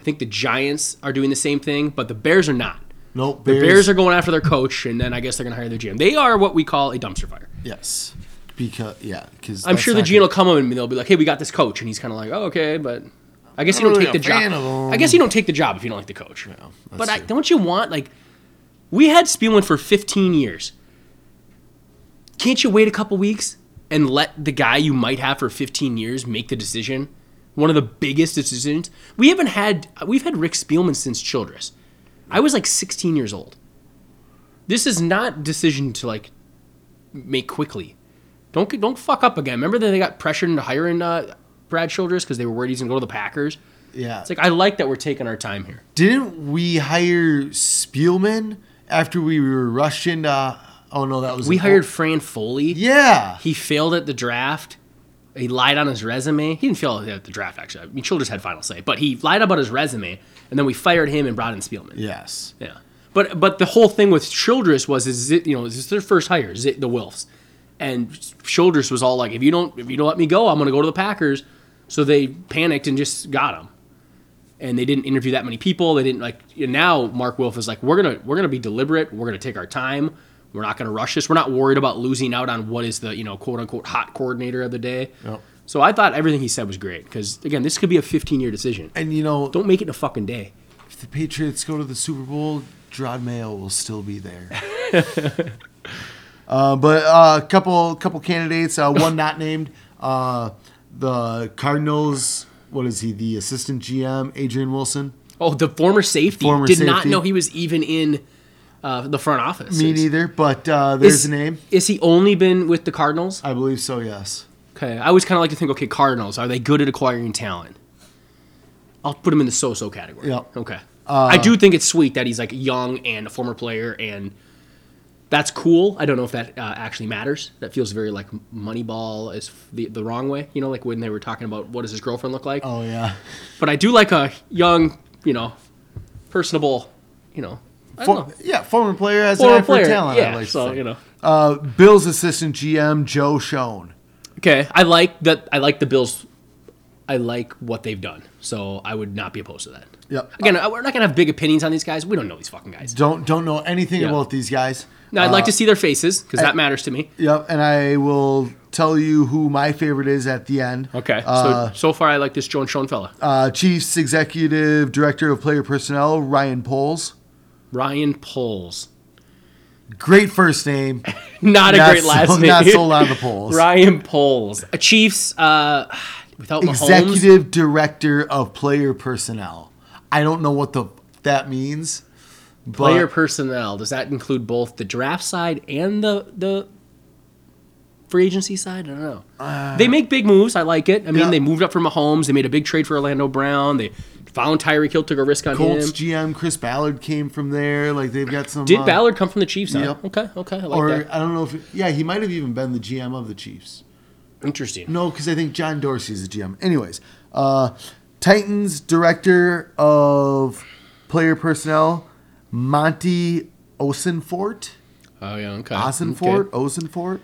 I think the Giants are doing the same thing, but the Bears are not. Nope. The Bears, are going after their coach, and then I guess they're going to hire their GM. They are what we call a dumpster fire. Yes. Because yeah, because I'm sure the GM will come up and they'll be like, "Hey, we got this coach," and he's kind of like, "Oh, okay," but I guess you don't really take the job. I guess you don't take the job if you don't like the coach. that's but I, don't you want like we had Spielman for 15 years? Can't you wait a couple weeks and let the guy you might have for 15 years make the decision? One of the biggest decisions we haven't had. We've had Rick Spielman since Childress. I was like 16 years old. This is not decision to like make quickly. Don't don't fuck up again. Remember that they got pressured into hiring uh, Brad Childress because they were worried he's gonna go to the Packers. Yeah. It's like I like that we're taking our time here. Didn't we hire Spielman after we were rushed into? Oh no, that was We hired Fran Foley. Yeah. He failed at the draft. He lied on his resume. He didn't fail at the draft actually. I mean, Childress had final say, but he lied about his resume, and then we fired him and brought in Spielman. Yes. Yeah. But but the whole thing with Childress was is it you know is this their first hire? Is it the Wilfs? And Childress was all like, if you don't if you don't let me go, I'm gonna go to the Packers. So they panicked and just got him. And they didn't interview that many people. They didn't like. And now Mark Wilf is like, we're gonna we're gonna be deliberate. We're gonna take our time. We're not gonna rush this. We're not worried about losing out on what is the you know quote unquote hot coordinator of the day. Yep. So I thought everything he said was great because again, this could be a 15 year decision. And you know, Don't make it in a fucking day. if the Patriots go to the Super Bowl, Jerod Mayo will still be there. uh, but a uh, couple couple candidates, uh, one not named. Uh, the Cardinals. What is he? The assistant GM, Adrian Wilson. Oh, the former safety Former did not know he was even in uh, the front office. Me neither, but uh, there's Is- a name. Is he only been with the Cardinals? I believe so. Yes. Okay, I always kind of like to think, okay, Cardinals, are they good at acquiring talent? I'll put him in the so-so category. Yep. Okay. I do think it's sweet that he's like young and a former player, and that's cool. I don't know if that uh, actually matters. That feels very like Moneyball is the the wrong way. You know, like when they were talking about what does his girlfriend look like. Oh yeah. But I do like a young, you know, personable, you know, For, know, yeah, former player has an former eye for talent. yeah, I like so you know. Uh, Bills assistant GM Joe Schoen. Okay, I like that. I like the Bills. I like what they've done, so I would not be opposed to that. Yep. Again, uh, we're not gonna have big opinions on these guys. We don't know these fucking guys. Don't don't know anything Yeah. about these guys. Now, I'd like Uh, to see their faces because that matters to me. Yep, and I will tell you who my favorite is at the end. Okay, Uh, so so far I like this Joe Schoen fella, uh, Chiefs Executive Director of Player Personnel Ryan Poles. Ryan Poles. Great first name. Not a Not great last name. not sold on the Poles. Ryan Poles. A Chiefs. Uh, without Mahomes. Executive Director of Player Personnel. I don't know what the that means. But Player personnel. Does that include both the draft side and the the free agency side? I don't know. they make big moves. I like it. I mean, Uh, Yeah. they moved up for Mahomes. They made a big trade for Orlando Brown. They found Tyreek Hill, took a risk on Colts him. GM Chris Ballard came from there. Like they've got some. Did uh, Ballard come from the Chiefs? huh? Yep. Okay, okay, I like or that. I don't know if yeah he might have even been the GM of the Chiefs. Interesting. No, because I think John Dorsey's the GM. Anyways, uh, Titans director of player personnel, Monti Ossenfort. Oh yeah, okay. Ossenfort. Okay. Ossenfort.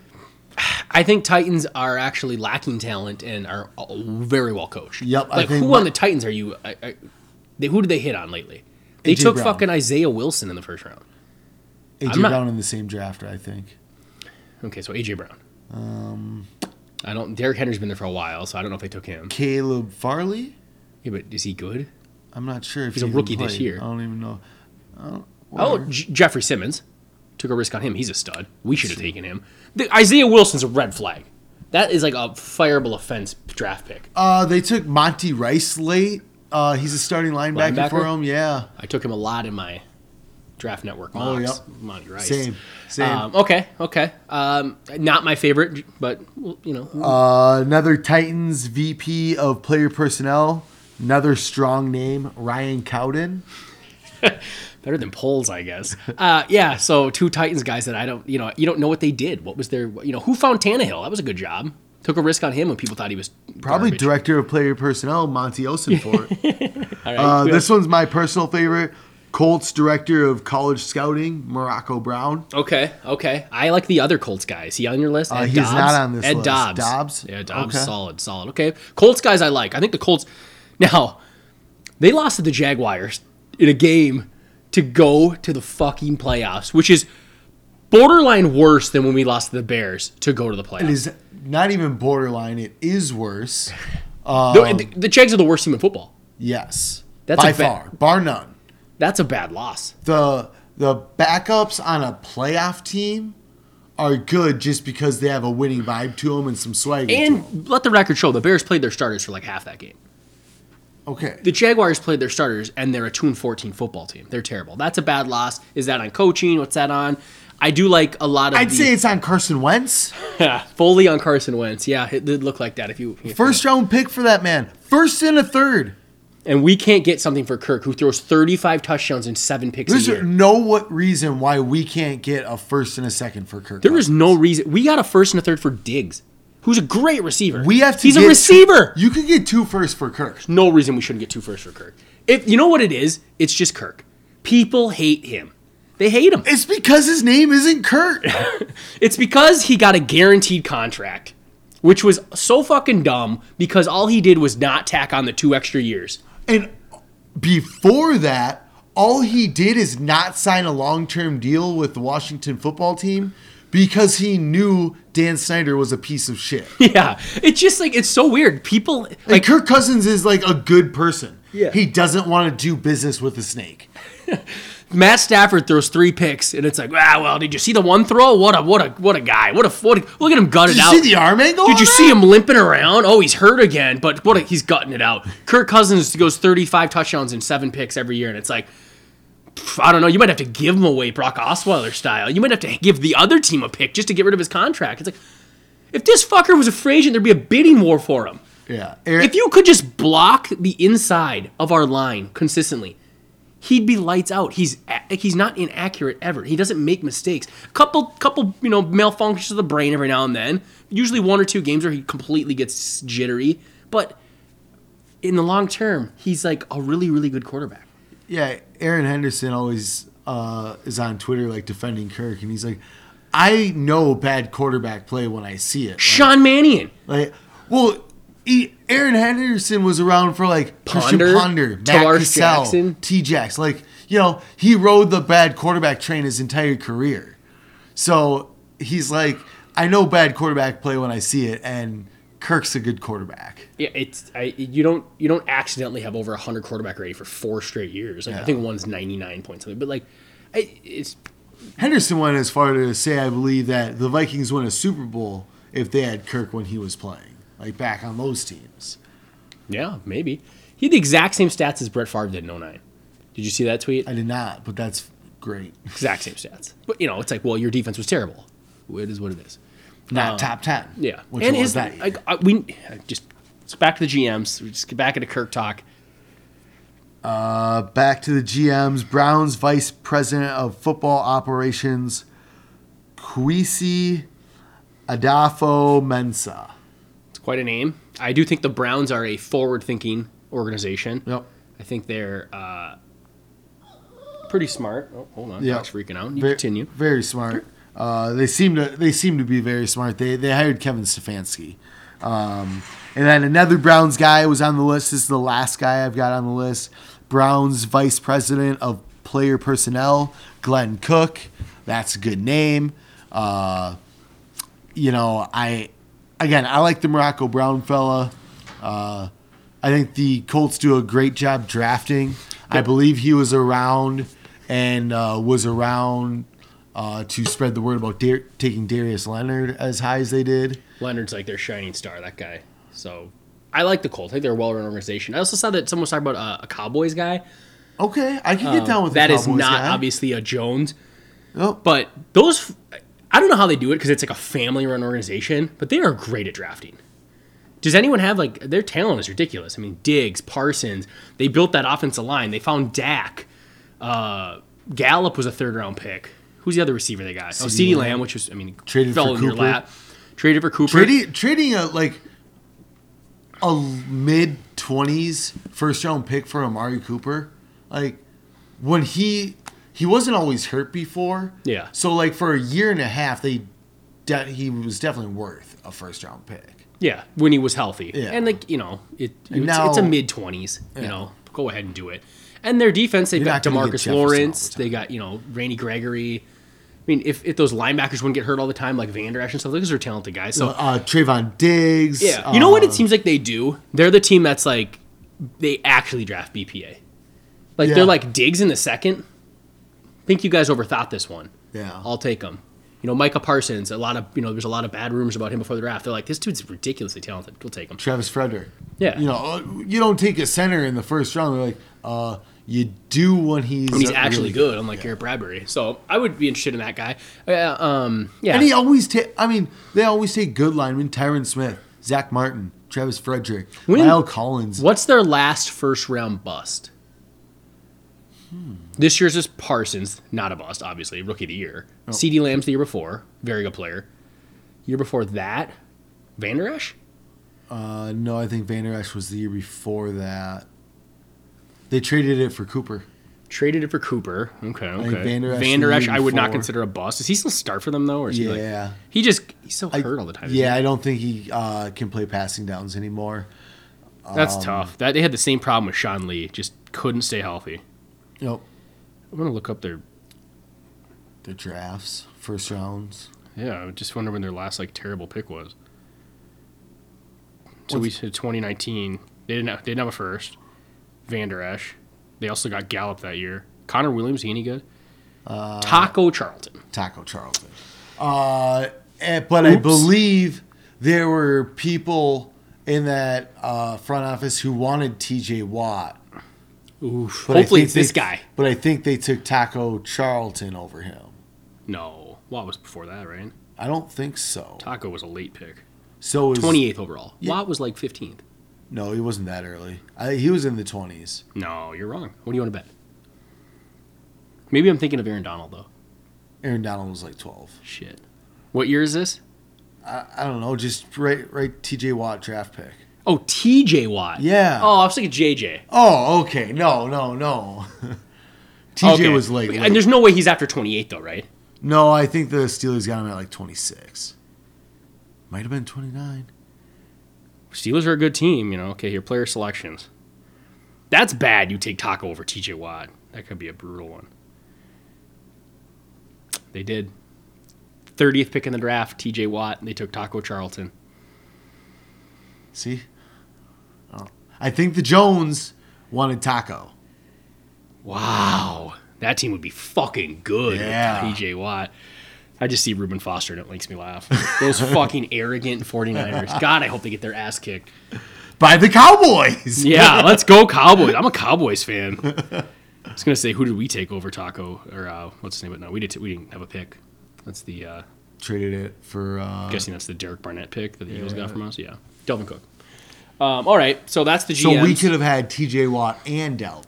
I think Titans are actually lacking talent and are very well coached. Yep, I Like think who my- on the Titans are you? I, I, they, who did they hit on lately? They A.J. took Brown. fucking Isaiah Wilson in the first round. AJ not- Brown in the same draft, I think. Okay, so AJ Brown. Um, I don't. Derrick Henry's been there for a while, so I don't know if they took him. Caleb Farley. Yeah, but is he good? I'm not sure if He's a he even rookie this year. I don't even know. Oh, Oh. J- Jeffery Simmons took a risk on him. He's a stud. We should have taken him. The, Isaiah Wilson's a red flag. That is like a fireable offense draft pick. Uh, they took Monty Rice late. Uh, he's a starting linebacker, Linebacker? for him. Yeah. I took him a lot in my draft network Oh, mocks. yep. Monty Rice. Same. Same. Um, okay, okay. Um, not my favorite, but you know, Uh, another Titans VP of player personnel. Another strong name, Ryan Cowden. better than polls, I guess. Uh, yeah. So two Titans guys that I don't, you know, you don't know what they did. What was their, you know, who found Tannehill? That was a good job. Took a risk on him when people thought he was Probably garbage. director of player personnel, Monti Ossenfort. All right, uh, this one's my personal favorite. Colts director of college scouting, Morocco Brown. Okay, okay. I like the other Colts guys. He on your list? Uh, Ed he's Dodds? not on this Ed list. Dodds. Dodds? Yeah, Dodds. Okay. Solid, solid. Okay. Colts guys I like. I think the Colts. Now, they lost to the Jaguars in a game to go to the fucking playoffs, which is borderline worse than when we lost to the Bears to go to the playoffs. It is not even borderline. It is worse. the, um, the, the Jags are the worst team in football. Yes, That's by far, bar none. That's a bad loss. the the backups on a playoff team are good just because they have a winning vibe to them and some swag. And let the record show the Bears played their starters for like half that game. Okay, The Jaguars played their starters, and they're a 2 and 14 football team. They're terrible. That's a bad loss. Is that on coaching? What's that on? I do like a lot of I'd the, say it's on Carson Wentz. Yeah, fully on Carson Wentz. Yeah, it did look like that. If you if- First round pick for that man. First and a third. and we can't get something for Kirk, who throws 35 touchdowns and seven picks There's a year. no what reason why we can't get a first and a second for Kirk. There is no reason. We got a first and a third for Diggs, who's a great receiver. We have to. He's a receiver. Two, you could get two first for Kirk. no reason we shouldn't get two first for Kirk. If you know what it is, it's just Kirk. People hate him. They hate him. It's because his name isn't Kurt. It's because he got a guaranteed contract, which was so fucking dumb because all he did was not tack on the two extra years. and before that, all he did is not sign a long term deal with the Washington football team because he knew Dan Snyder was a piece of shit. Yeah, it's just like it's so weird. People Like like Kirk Cousins is like a good person. Yeah. He doesn't want to do business with a snake. Matt Stafford throws three picks, and it's like, ah, well, did you see the one throw? What a what a what a guy! What a what! A, look at him gutted out. Did you out. see the arm angle? Did you that? see him limping around? Oh, he's hurt again, but what? A, he's gutting it out. Kirk Cousins goes 35 touchdowns and seven picks every year, and it's like, I don't know. You might have to give him away Brock Osweiler style. You might have to give the other team a pick just to get rid of his contract. It's like if this fucker was a free agent, there'd be a bidding war for him. Yeah. Aaron, If you could just block the inside of our line consistently, he'd be lights out. He's he's not inaccurate ever. He doesn't make mistakes. Couple couple you know malfunctions of the brain every now and then. Usually one or two games where he completely gets jittery, but in the long term, he's like a really really good quarterback. Yeah, Erin Henderson always uh, is on Twitter like defending Kirk, and he's like, I know bad quarterback play when I see it. Like, Sean Mannion. Like, well, he, Erin Henderson was around for like Christian Ponder, Ponder, Matt Cassel, Jackson. T. Jax. Like, you know, he rode the bad quarterback train his entire career. So he's like, I know bad quarterback play when I see it, and Kirk's a good quarterback. Yeah, it's I, you don't you don't accidentally have over hundred quarterback rating for four straight years. Like I think one's ninety nine points something, but like I, it's Henderson went as far to say, I believe, that the Vikings won a Super Bowl if they had Kirk when he was playing, like back on those teams. yeah maybe he had the exact same stats as Brett Favre did in 09. Did you see that tweet? I did not, but that's great. exact same stats. But you know, it's like, well, your defense was terrible. It is what it is. Not Uh, top 10. Yeah, Which and was his that year. like I, we I just it's back to the GMs. We just get back into Kirk talk. Uh, back to the GMs. Browns Vice President of Football Operations, Kwesi Adofo-Mensah. It's quite a name. I do think the Browns are a forward-thinking organization. Yep. I think they're uh, pretty smart. Oh, hold on, Yeah. Doc's freaking out. You Very, continue. Very smart. Uh, they seem to they seem to be very smart. They they hired Kevin Stefanski. Um, and then another Browns guy was on the list. This is the last guy I've got on the list. Browns Vice President of Player Personnel, Glenn Cook. That's a good name. Uh, you know, I again I like the Morocco Brown fella. Uh, I think the Colts do a great job drafting. I believe he was around and uh, was around uh, to spread the word about taking Darius Leonard as high as they did. Leonard's like their shining star. That guy. So I like the Colts. I think they're a well-run organization. I also saw that someone was talking about uh, a Cowboys guy. Okay, I can get down with Um, That is not guy. obviously a Jones. Nope. But those, I don't know how they do it because it's like a family run organization, but they are great at drafting. Does anyone have like their talent is ridiculous? I mean, Diggs, Parsons, they built that offensive line. They found Dak. Uh, Gallup was a third round pick. Who's the other receiver they got? oh, CeeDee CeeDee Lamb. Lamb, which was I mean Traded fell for in your Cooper. lap. Traded for Cooper. Trading trading a like a mid twenties first round pick for Amari Cooper, like when he he wasn't always hurt before. Yeah. So like for a year and a half, they de- he was definitely worth a first round pick. Yeah, when he was healthy. Yeah. And like, you know, it, it's, now- it's a mid 20s, you know. Go ahead and do it. And their defense, they've You're got not gonna get DeMarcus Lawrence, the they got, you know, Randy Gregory. I mean, if, if those linebackers wouldn't get hurt all the time, like Vander Esch and stuff, those are talented guys. So, Uh, Trevon Diggs. yeah. You know what it seems like they do? They're the team that's like, they actually draft BPA. Like, Yeah. they're like Diggs in the second. I think you guys overthought this one. Yeah. I'll take them. You know, Micah Parsons, a lot of, you know, there's a lot of bad rumors about him before the draft. They're like, this dude's ridiculously talented. We'll take him. Travis Frederick. Yeah. You know, uh, you don't take a center in the first round. They're like, uh, you do when he's when he's actually really good, unlike Garrett Bradbury. So I would be interested in that guy. Uh, um, yeah, And he always take. I mean, they always take good linemen: Tyron Smith, Zach Martin, Travis Frederick, When- La'el Collins. what's their last first round bust? This year's is Parsons, not a bust, obviously, rookie of the year. CeeDee Lamb's the year before, very good player. Year before that, Vander Esch? Uh, no, I think Vander Esch was the year before that. They traded it for Cooper. Traded it for Cooper. Okay, okay. think Vander Esch Vander Esch, I would not consider a bust. Does he still start for them though, or is he like Yeah. he just he's so I- hurt all the time? Yeah? I don't think he uh, can play passing downs anymore. that's um, tough. That they had the same problem with Sean Lee, just couldn't stay healthy. Nope. I'm gonna look up their The drafts, first rounds. Yeah, I just wonder when their last like terrible pick was. So we said 2019. They didn't have, they didn't have a first. Vander Esch. They also got Gallup that year. Connor Williams, he any good? Uh, Taco Charlton. Taco Charlton. Uh, eh, but I believe there were people in that uh, front office who wanted T.J. Watt. Oof. Hopefully it's this they- guy. But I think they took Taco Charlton over him. No. Watt was before that, right? I don't think so. Taco was a late pick. So is 28th overall. Yeah. Watt was like 15th. No, he wasn't that early. I, he was in the twenties. No, you're wrong. What do you want to bet? Maybe I'm thinking of Aaron Donald, though. Aaron Donald was like twelve. Shit. What year is this? I, I don't know. Just right, right. T.J. Watt draft pick. Oh, TJ Watt. Yeah. Oh, I was thinking JJ. Oh, okay. No, no, no. TJ Okay. was late. And there's no way he's after 28, though, right? No, I think the Steelers got him at like 26. Might have been 29. Steelers are a good team, you know. Okay, your player selections. That's bad. You take Taco over TJ Watt. That could be a brutal one. They did. 30th pick in the draft, TJ Watt. And they took Taco Charlton. See? Oh. I think the Jones wanted Taco. Wow. That team would be fucking good Yeah. with TJ Watt. I just see Reuben Foster and it makes me laugh. Those fucking arrogant 49ers. God, I hope they get their ass kicked. By the Cowboys! Yeah, let's go Cowboys. I'm a Cowboys fan. I was gonna say, who did we take over Taco or uh, what's his name? But no, we did. we didn't have a pick. That's the. Uh, Traded it for. Uh, guessing that's the Derek Barnett pick that the Eagles got from us. Yeah, Dalvin Cook. Um, all right, so that's the GM. so we could have had TJ Watt and Dalvin.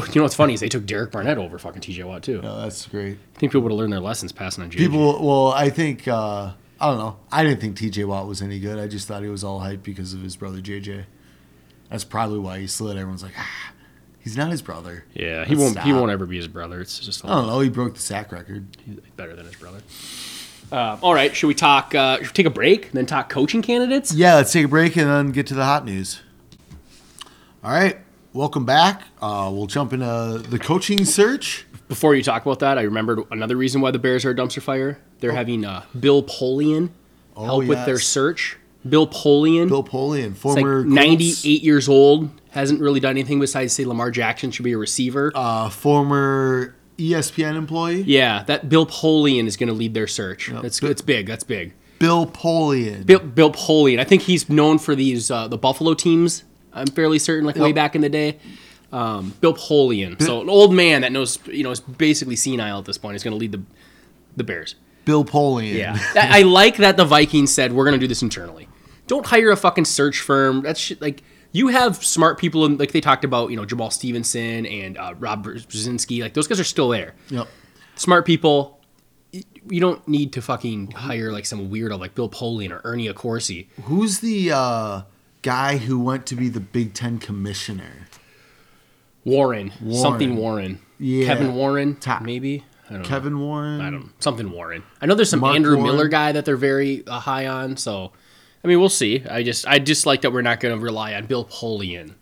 You know what's funny is they took Derek Barnett over fucking TJ Watt too. No, that's great. I think people would have learned their lessons passing on JJ. People, well, I think, uh, I don't know. I didn't think TJ Watt was any good. I just thought he was all hype because of his brother JJ. That's probably why he slid. Everyone's like, ah, he's not his brother. yeah, he Let's won't. He won't ever be his brother. It's just I don't know. He broke the sack record. he's better than his brother. Uh, all right, should we talk? Uh, should we take a break and then talk coaching candidates? Yeah, let's take a break and then get to the hot news. All right, welcome back. Uh, we'll jump into the coaching search. Before you talk about that, I remembered another reason why the Bears are a dumpster fire. They're having uh, Bill Polian Oh, help with their search. Bill Polian, Bill Polian, like former Colts, 98 years old, hasn't really done anything besides say Lamar Jackson should be a receiver. uh, former ESPN employee. yeah, that Bill Polian is going to lead their search. Yep. That's it's big. That's big. Bill Polian. Bill, Bill Polian. I think he's known for these uh, the Buffalo teams. I'm fairly certain, like way back in the day. Um, Bill Polian. So an old man that knows, you know, is basically senile at this point. Is going to lead the the Bears. Bill Polian. Yeah, I I like that the Vikings said we're gonna do this internally. Don't hire a fucking search firm. That's shit, like you have smart people, in, like they talked about, you know, Jamaal Stephenson and uh, Rob Brzezinski. Like those guys are still there. Yep. Smart people. Y- You don't need to fucking hire like some weirdo like Bill Polian or Ernie Accorsi. Who's the uh, guy who went to be the Big Ten commissioner? Warren, Warren. something Warren. Yeah. Kevin Warren, maybe. I don't know. Kevin Warren. I don't something Warren. I know there's some Mark Andrew Warren. Miller guy that they're very uh, high on. So, I mean, we'll see. I just I just like that we're not going to rely on Bill Polian.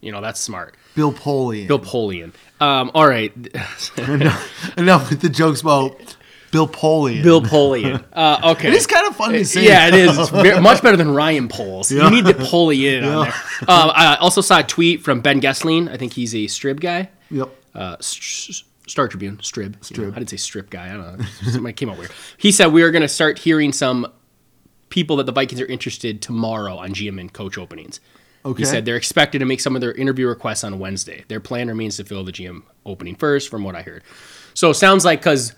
You know, that's smart. Bill Polian. Bill Polian. Um, all right, enough, enough with the jokes about Bill Polian. Bill Polian. Uh, okay, It is kind of fun to see. Yeah, it is. It's much better than Ryan Poles. Yeah. You need the Polian on there. Um, I also saw a tweet from Ben Goessling. I think he's a Strib guy. Yep. uh, Star Tribune, Strib. You know, Strib. I didn't say strip guy. I don't know. Something came out weird. He said we are going to start hearing some people that the Vikings are interested tomorrow on GM and coach openings. Okay. He said they're expected to make some of their interview requests on Wednesday. Their plan remains to fill the GM opening first, from what I heard. So it sounds like because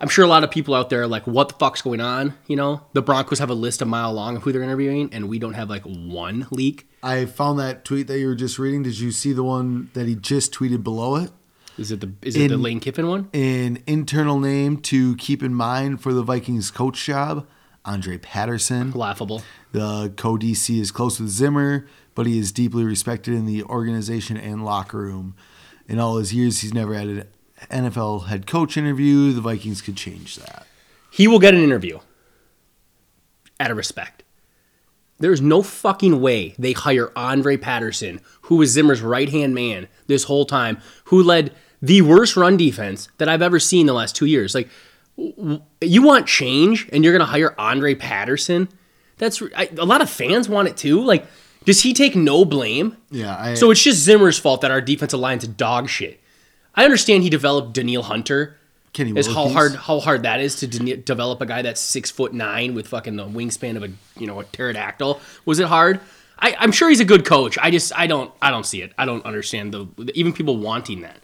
I'm sure a lot of people out there are like, what the fuck's going on? You know, the Broncos have a list a mile long of who they're interviewing, and we don't have like one leak. I found that tweet that you were just reading. Did you see the one that he just tweeted below it? Is it the is it the Lane Kiffin one? An internal name to keep in mind for the Vikings coach job, Andre Patterson. Laughable. The co DC is close with Zimmer, but he is deeply respected in the organization and locker room. In all his years, he's never had NFL head coach interview. The Vikings could change that. He will get an interview. Out of respect. There's no fucking way they hire Andre Patterson, who was Zimmer's right hand man this whole time, who led the worst run defense that I've ever seen the last two years. Like, you want change and you're going to hire Andre Patterson? That's I, a lot of fans want it too. Like, does he take no blame? Yeah, I, So it's just Zimmer's fault that our defensive line's dog shit. I understand he developed Danielle Hunter, Kenny is how hard how hard that is to de- develop a guy that's six foot nine with fucking the wingspan of a you know a pterodactyl. Was it hard? I, I'm sure he's a good coach. I just I don't I don't see it. I don't understand the even people wanting that.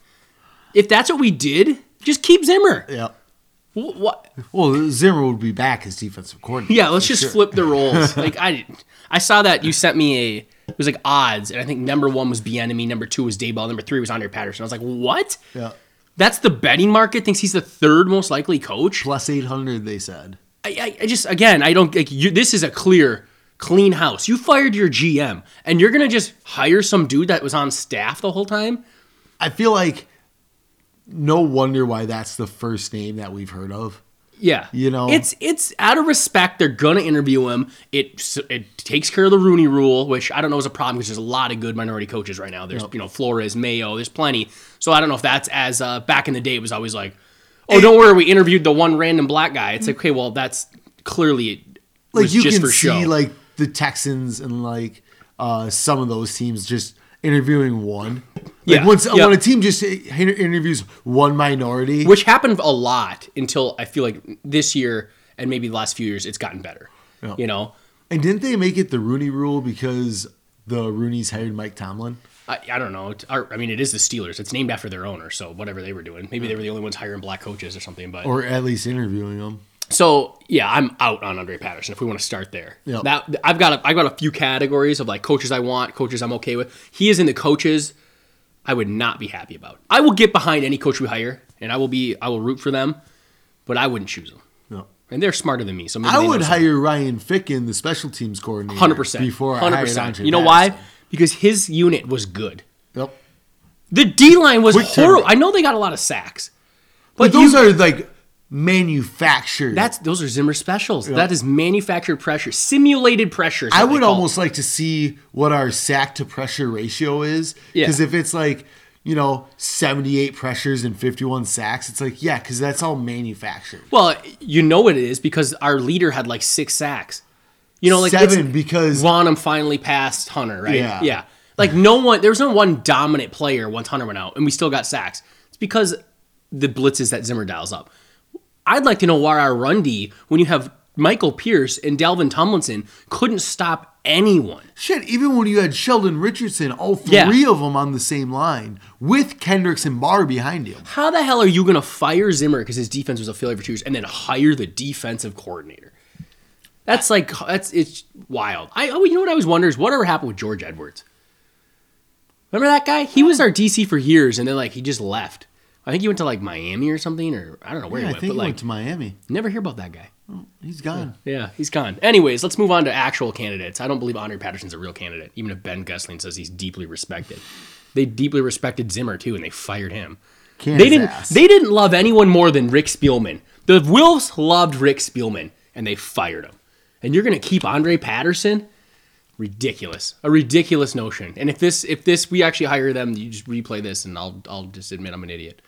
If that's what we did, just keep Zimmer. Yeah. What? Well, Zimmer would be back as defensive coordinator. Yeah, let's just sure. flip the roles. like I, I saw that you sent me a. It was like odds, and I think number one was Bieniemy, number two was Daboll, number three was Andre Patterson. I was like, what? Yeah. That's the betting market thinks he's the third most likely coach. Plus 800, they said. I, I, I just again, I don't like you. This is a clear, clean house. You fired your GM, and you're gonna just hire some dude that was on staff the whole time. I feel like no wonder why that's the first name that we've heard of. Yeah, You know? it's it's out of respect. They're gonna interview him. It it takes care of the Rooney Rule, which I don't know is a problem because there's a lot of good minority coaches right now. There's you know Flores, Mayo, there's plenty. So I don't know if that's as uh, back in the day it was always like, oh don't worry, we interviewed the one random black guy. It's like okay, well that's clearly Like was you can see show. like the Texans and like uh, some of those teams just interviewing one. Like Yeah, once yeah. when a team just interviews one minority, which happened a lot until I feel like this year and maybe the last few years it's gotten better. Yeah. You know, and didn't they make it the Rooney Rule because the Rooney's hired Mike Tomlin? I, I don't know. It's- I mean, it is the Steelers. It's named after their owner, so whatever they were doing, maybe they were the only ones hiring black coaches or something. But Or at least interviewing them. so yeah, I'm out on Andre Patterson. If we want to start there, Yep. that I've got a, I've got a few categories of like coaches I want, coaches I'm okay with. He is in the coaches I would not be happy about. I will get behind any coach we hire, and I will be I will root for them, but I wouldn't choose them. No. And they're smarter than me, so maybe I would hire Ryan Ficken, the special teams coordinator, Hundred percent. before I Hundred hired percent. You know why? Because his unit was good. Yep. The D line was Quick horrible. I know they got a lot of sacks, But, but, those you- are like manufactured. that's those are Zimmer specials. That is manufactured pressure, simulated pressure. I would it. almost like to see what our sack to pressure ratio is. Yeah. Because if it's like, you know, 78 pressures and 51 sacks, it's like, yeah, because that's all manufactured. Well, you know what it is because our leader had like six sacks. You know, like Seven because Wonnum finally passed Hunter, right? Yeah. Yeah. Like no one, there was no one dominant player once Hunter went out, and we still got sacks. It's because the blitzes that Zimmer dials up. I'd like to know why our run D, when you have Michael Pierce and Dalvin Tomlinson, couldn't stop anyone. shit, even when you had Sheldon Richardson, all Yeah. three of them on the same line with Kendricks and Barr behind him. How the hell are you going to fire Zimmer because his defense was a failure for two years, and then hire the defensive coordinator? That's like that's it's wild. I oh, you know what I always wonder is whatever happened with George Edwards. Remember that guy? He was our DC for years, and then like he just left. I think he went to like Miami or something, or I don't know where Yeah, he I went, think but he like went to Miami. never hear about that guy. Oh, he's gone. Yeah, he's gone. Anyways, let's move on to actual candidates. I don't believe Andre Patterson's a real candidate, even if Ben Goessling says he's deeply respected. They deeply respected Zimmer too, and they fired him. Can they didn't. ass. They didn't love anyone more than Rick Spielman. The Wilfs loved Rick Spielman, and they fired him. And you're gonna keep Andre Patterson? Ridiculous. A ridiculous notion. And if this, if this, we actually hire them, you just replay this, and I'll, I'll just admit I'm an idiot.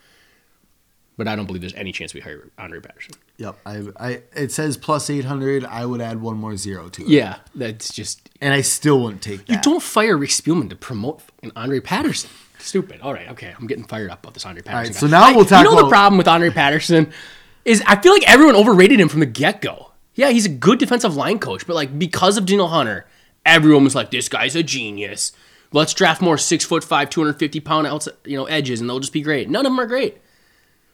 But I don't believe there's any chance we hire Andre Patterson. Yep. I, I it says plus 800. I would add one more zero to it. Yeah, that's just And I still wouldn't take that. You don't fire Rick Spielman to promote fucking Andre Patterson. Stupid. All right, okay. I'm getting fired up about this Andre Patterson. right, guy. so now we'll talk You know the problem with Andre Patterson is I feel like everyone overrated him from the get go. Yeah, he's a good defensive line coach, but like because of Dino Hunter, everyone was like, "This guy's a genius. Let's draft more six foot five, 250 pound outs, you know, edges, and they'll just be great." None of them are great.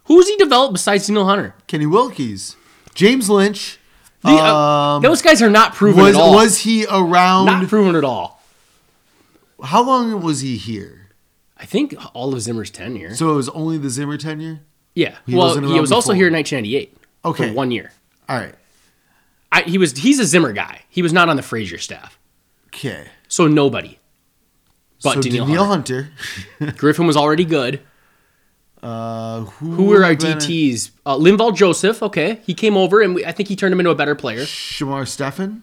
Who's he developed besides Danielle Hunter? Kenny Willekes, James Lynch. The- uh, Um, those guys are not proven was at all. was he around? not proven at all. how long was he here? I think all of Zimmer's tenure. So it was only the Zimmer tenure. Yeah. He well, he was also here in 1998. Okay. For one year. All right. I, he was. He's a Zimmer guy. He was not on the Frazier staff. Okay. So nobody. But so Danielle Hunter. Hunter. Griffin was already good. Uh, who, Who were our would've been a- DTs? Uh, Linval Joseph. Okay, he came over, and we, I think he turned him into a better player. Shamar Stephen.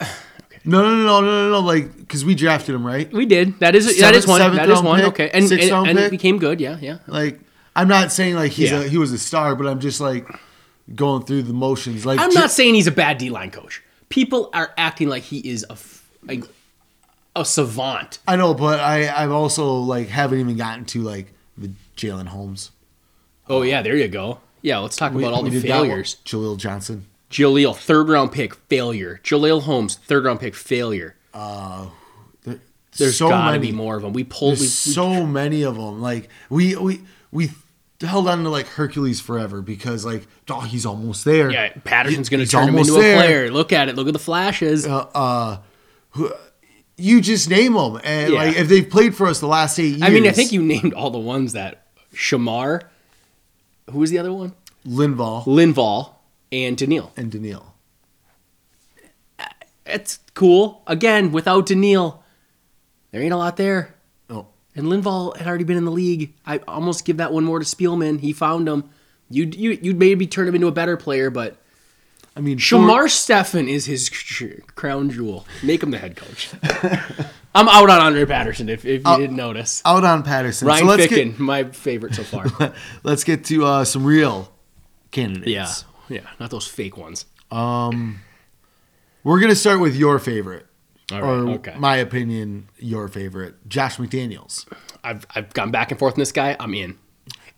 No, no, no, no, no, no, no. Like, because we drafted him, right? We did. That is that Seventh- is one. That is one. pick, okay, and and, and pick. became good. Yeah, yeah. Like, I'm not saying like he's Yeah. a he was a star, but I'm just like going through the motions. Like, I'm not saying he's a bad D line coach. People are acting like he is a a savant. I know, but I I've also like haven't even gotten to like Jalyn Holmes. Oh yeah, there you go. Yeah, let's talk We- about all the did that one. failures. Jaleel Johnson. Jaleel, third round pick, failure. Jaleel Holmes, third round pick, failure. Uh, There's so got to many. be more of them. We pulled. We, There's so many of them. Like we we we held on to like Hercules forever because like oh he's almost there. yeah, Patterson's going to He's turn him into there. a player. Look at it. Look at the flashes. Uh, uh, You just name them, and Yeah. like if they've played for us the last eight years. I mean, I think you named all the ones that Shamar. Who was the other one? Linval Linval and Danielle. and Danielle. It's cool. Again, without Danielle, there ain't a lot there. Oh, And Linval had already been in the league. I almost give that one more to Spielman. He found him. You'd you, you'd maybe turn him into a better player, but I mean, Shamar Stephen is his crown jewel. Make him the head coach. I'm out on Andre Patterson if, if you didn't notice. out on Patterson. Ryan so let's Ficken, my favorite so far. let's get to uh, some real candidates. yeah, yeah, not those fake ones. We're gonna start with your favorite, All or okay. my opinion, your favorite, Josh McDaniels. I've I've gone back and forth on this guy. I'm in.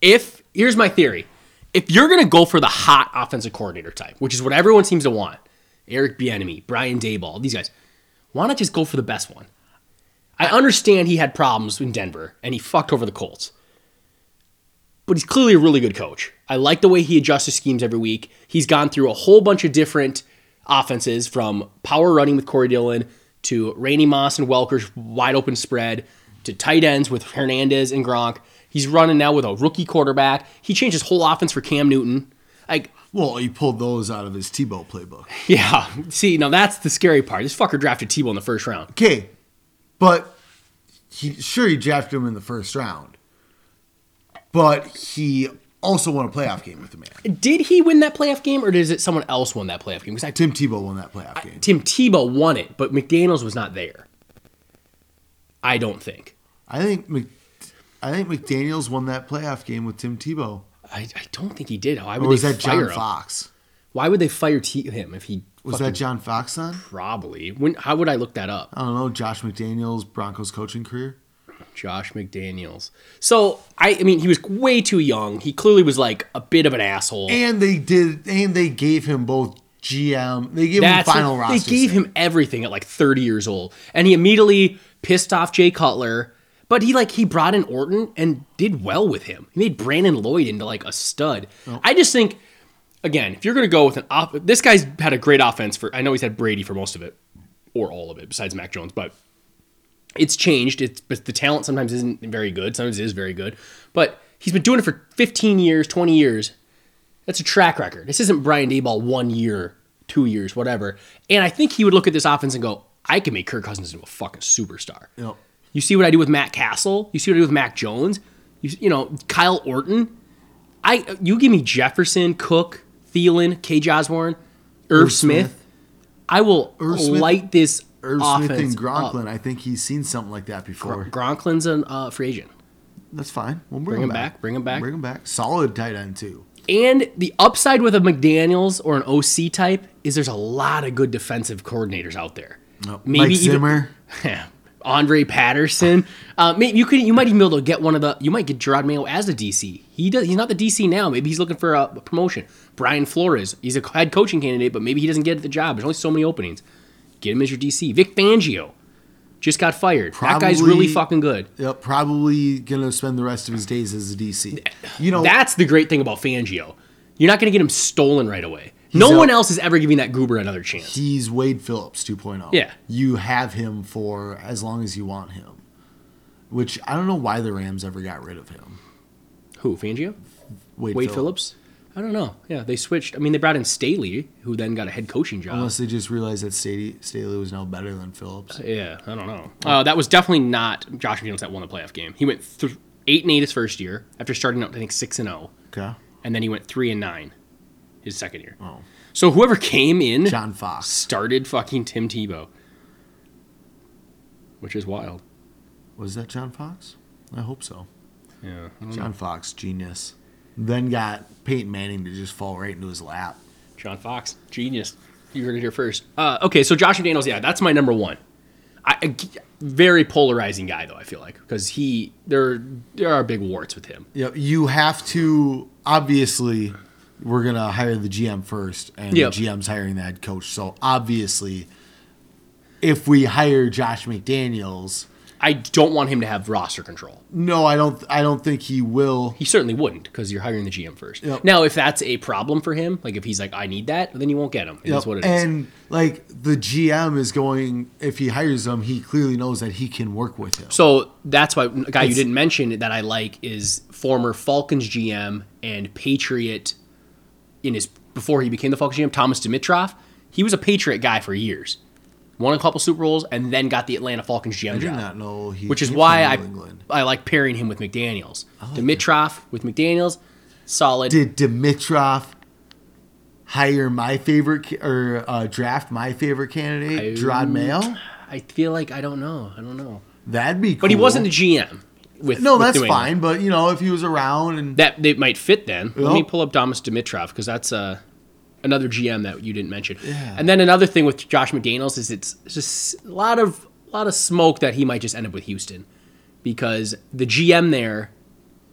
If here's my theory, if you're gonna go for the hot offensive coordinator type, which is what everyone seems to want, Eric Bieniemy, Brian Daboll, these guys, why not just go for the best one? I understand he had problems in Denver and he fucked over the Colts, but he's clearly a really good coach. I like the way he adjusts his schemes every week. He's gone through a whole bunch of different offenses from power running with Corey Dillon to Randy Moss and Welker's wide open spread to tight ends with Hernandez and Gronk. He's running now with a rookie quarterback. He changed his whole offense for Cam Newton. Like, Well, he pulled those out of his Tebow playbook. yeah. See, now that's the scary part. This fucker drafted Tebow in the first round. Okay, but he sure he drafted him in the first round, but he also won a playoff game with the man. Did he win that playoff game, or is it someone else won that playoff game? Because I Tim Tebow won that playoff game. Tim Tebow won it, but McDaniels was not there. I don't think. I think I think McDaniel's won that playoff game with Tim Tebow. I, I don't think he did. Why would Or was that John him? Fox? Why would they fire T- him if he Was that John Fox on? probably? When how would I look that up? I don't know. Josh McDaniel's Broncos coaching career. Josh McDaniels. So I, I mean, he was way too young. He clearly was like a bit of an asshole. And they did, and they gave him both GM. They gave That's him final they roster. They gave him everything at like 30 years old, and he immediately pissed off Jay Cutler. But he like he brought in Orton and did well with him. He made Brandon Lloyd into like a stud. Oh. I just think, again, if you're gonna go with an off, this guy's had a great offense for. I know he's had Brady for most of it, or all of it, besides Mac Jones, but it's changed. It's but the talent sometimes isn't very good. Sometimes it is very good. But he's been doing it for 15 years, 20 years. That's a track record. This isn't Brian Daboll one year, two years, whatever. And I think he would look at this offense and go, I can make Kirk Cousins into a fucking superstar. Yep. You see what I do with Matt Cassel. You see what I do with Mac Jones. You, you know Kyle Orton. I you give me Jefferson, Cook, Thielen, KJ Osborn, Irv, Irv Smith. Smith. I will Irv Smith- light this Irv offense Smith and up. Gronklin. I think he's seen something like that before. Gronklin's a uh, free agent. That's fine. We'll Bring bring, him back, bring him back. Bring him back. Solid tight end too. And the upside with a McDaniels or an OC type is there's a lot of good defensive coordinators out there. Mike even- Zimmer. Andre Patterson. Uh, maybe you could you might even be able to get one of the you might get Jerod Mayo as a DC. He does he's not the DC now. Maybe he's looking for a, promotion. Brian Flores, he's a head coaching candidate, but maybe he doesn't get the job. There's only so many openings. Get him as your DC. Vic Fangio just got fired. that guy's really fucking good. Yep, probably gonna spend the rest of his days as a DC. You know, That's the great thing about Fangio. You're not going to get him stolen right away. No out- one else is ever giving that goober another chance. he's Wade Phillips 2.0. Yeah. you have him for as long as you want him. Which I don't know why the Rams ever got rid of him. Who? Fangio? Wade, Wade Phillips? I don't know. Yeah, they switched. I mean, they brought in Staley, who then got a head coaching job. Unless they just realized that Staley, Staley was now better than Phillips. Yeah, I don't know. Uh, that was definitely not Josh McDaniels that won the playoff game. He went th- eight and eight his first year after starting out I think six and zero, Okay. and then he went three and nine his second year. Oh. So whoever came in John Fox. started fucking Tim Tebow, which is wild. Was that John Fox? I hope so. Yeah, John know. Fox, genius. Then got Peyton Manning to just fall right into his lap. John Fox, genius. You heard it here first. Uh, okay, so Josh McDaniels, yeah, that's my number one. I, a g- very polarizing guy though. I feel like because he there there are big warts with him. Yep, you have to obviously we're gonna hire the GM first, and Yep. the GM's hiring the head coach. So obviously, if we hire Josh McDaniels, I don't want him to have roster control. No, I don't. I don't think he will. He certainly wouldn't because you're hiring the GM first. Yep. Now, if that's a problem for him, like if he's like, I need that, then you won't get him. Yep. what it is. and like the GM is going. If he hires him, he clearly knows that he can work with him. So that's why a guy you didn't mention that I like is former Falcons GM and Patriot in his before he became the Falcons GM, Thomas Dimitroff. He was a Patriot guy for years. Won a couple Super Bowls and then got the Atlanta Falcons GM I did job. not know he. which is why I England. I like pairing him with McDaniels. Dimitroff with McDaniels, solid. did Dimitroff hire my favorite ca- or uh, draft my favorite candidate, I- Jerod Mayo? I feel like I don't know. I don't know. That'd be. Cool. But he wasn't the GM. With No, with that's fine. But you know, if he was around and That they might fit then. Let me pull up Thomas Dimitroff because that's uh, another GM that you didn't mention. Yeah. And then another thing with Josh McDaniels is it's just a lot of a lot of smoke that he might just end up with Houston because the GM there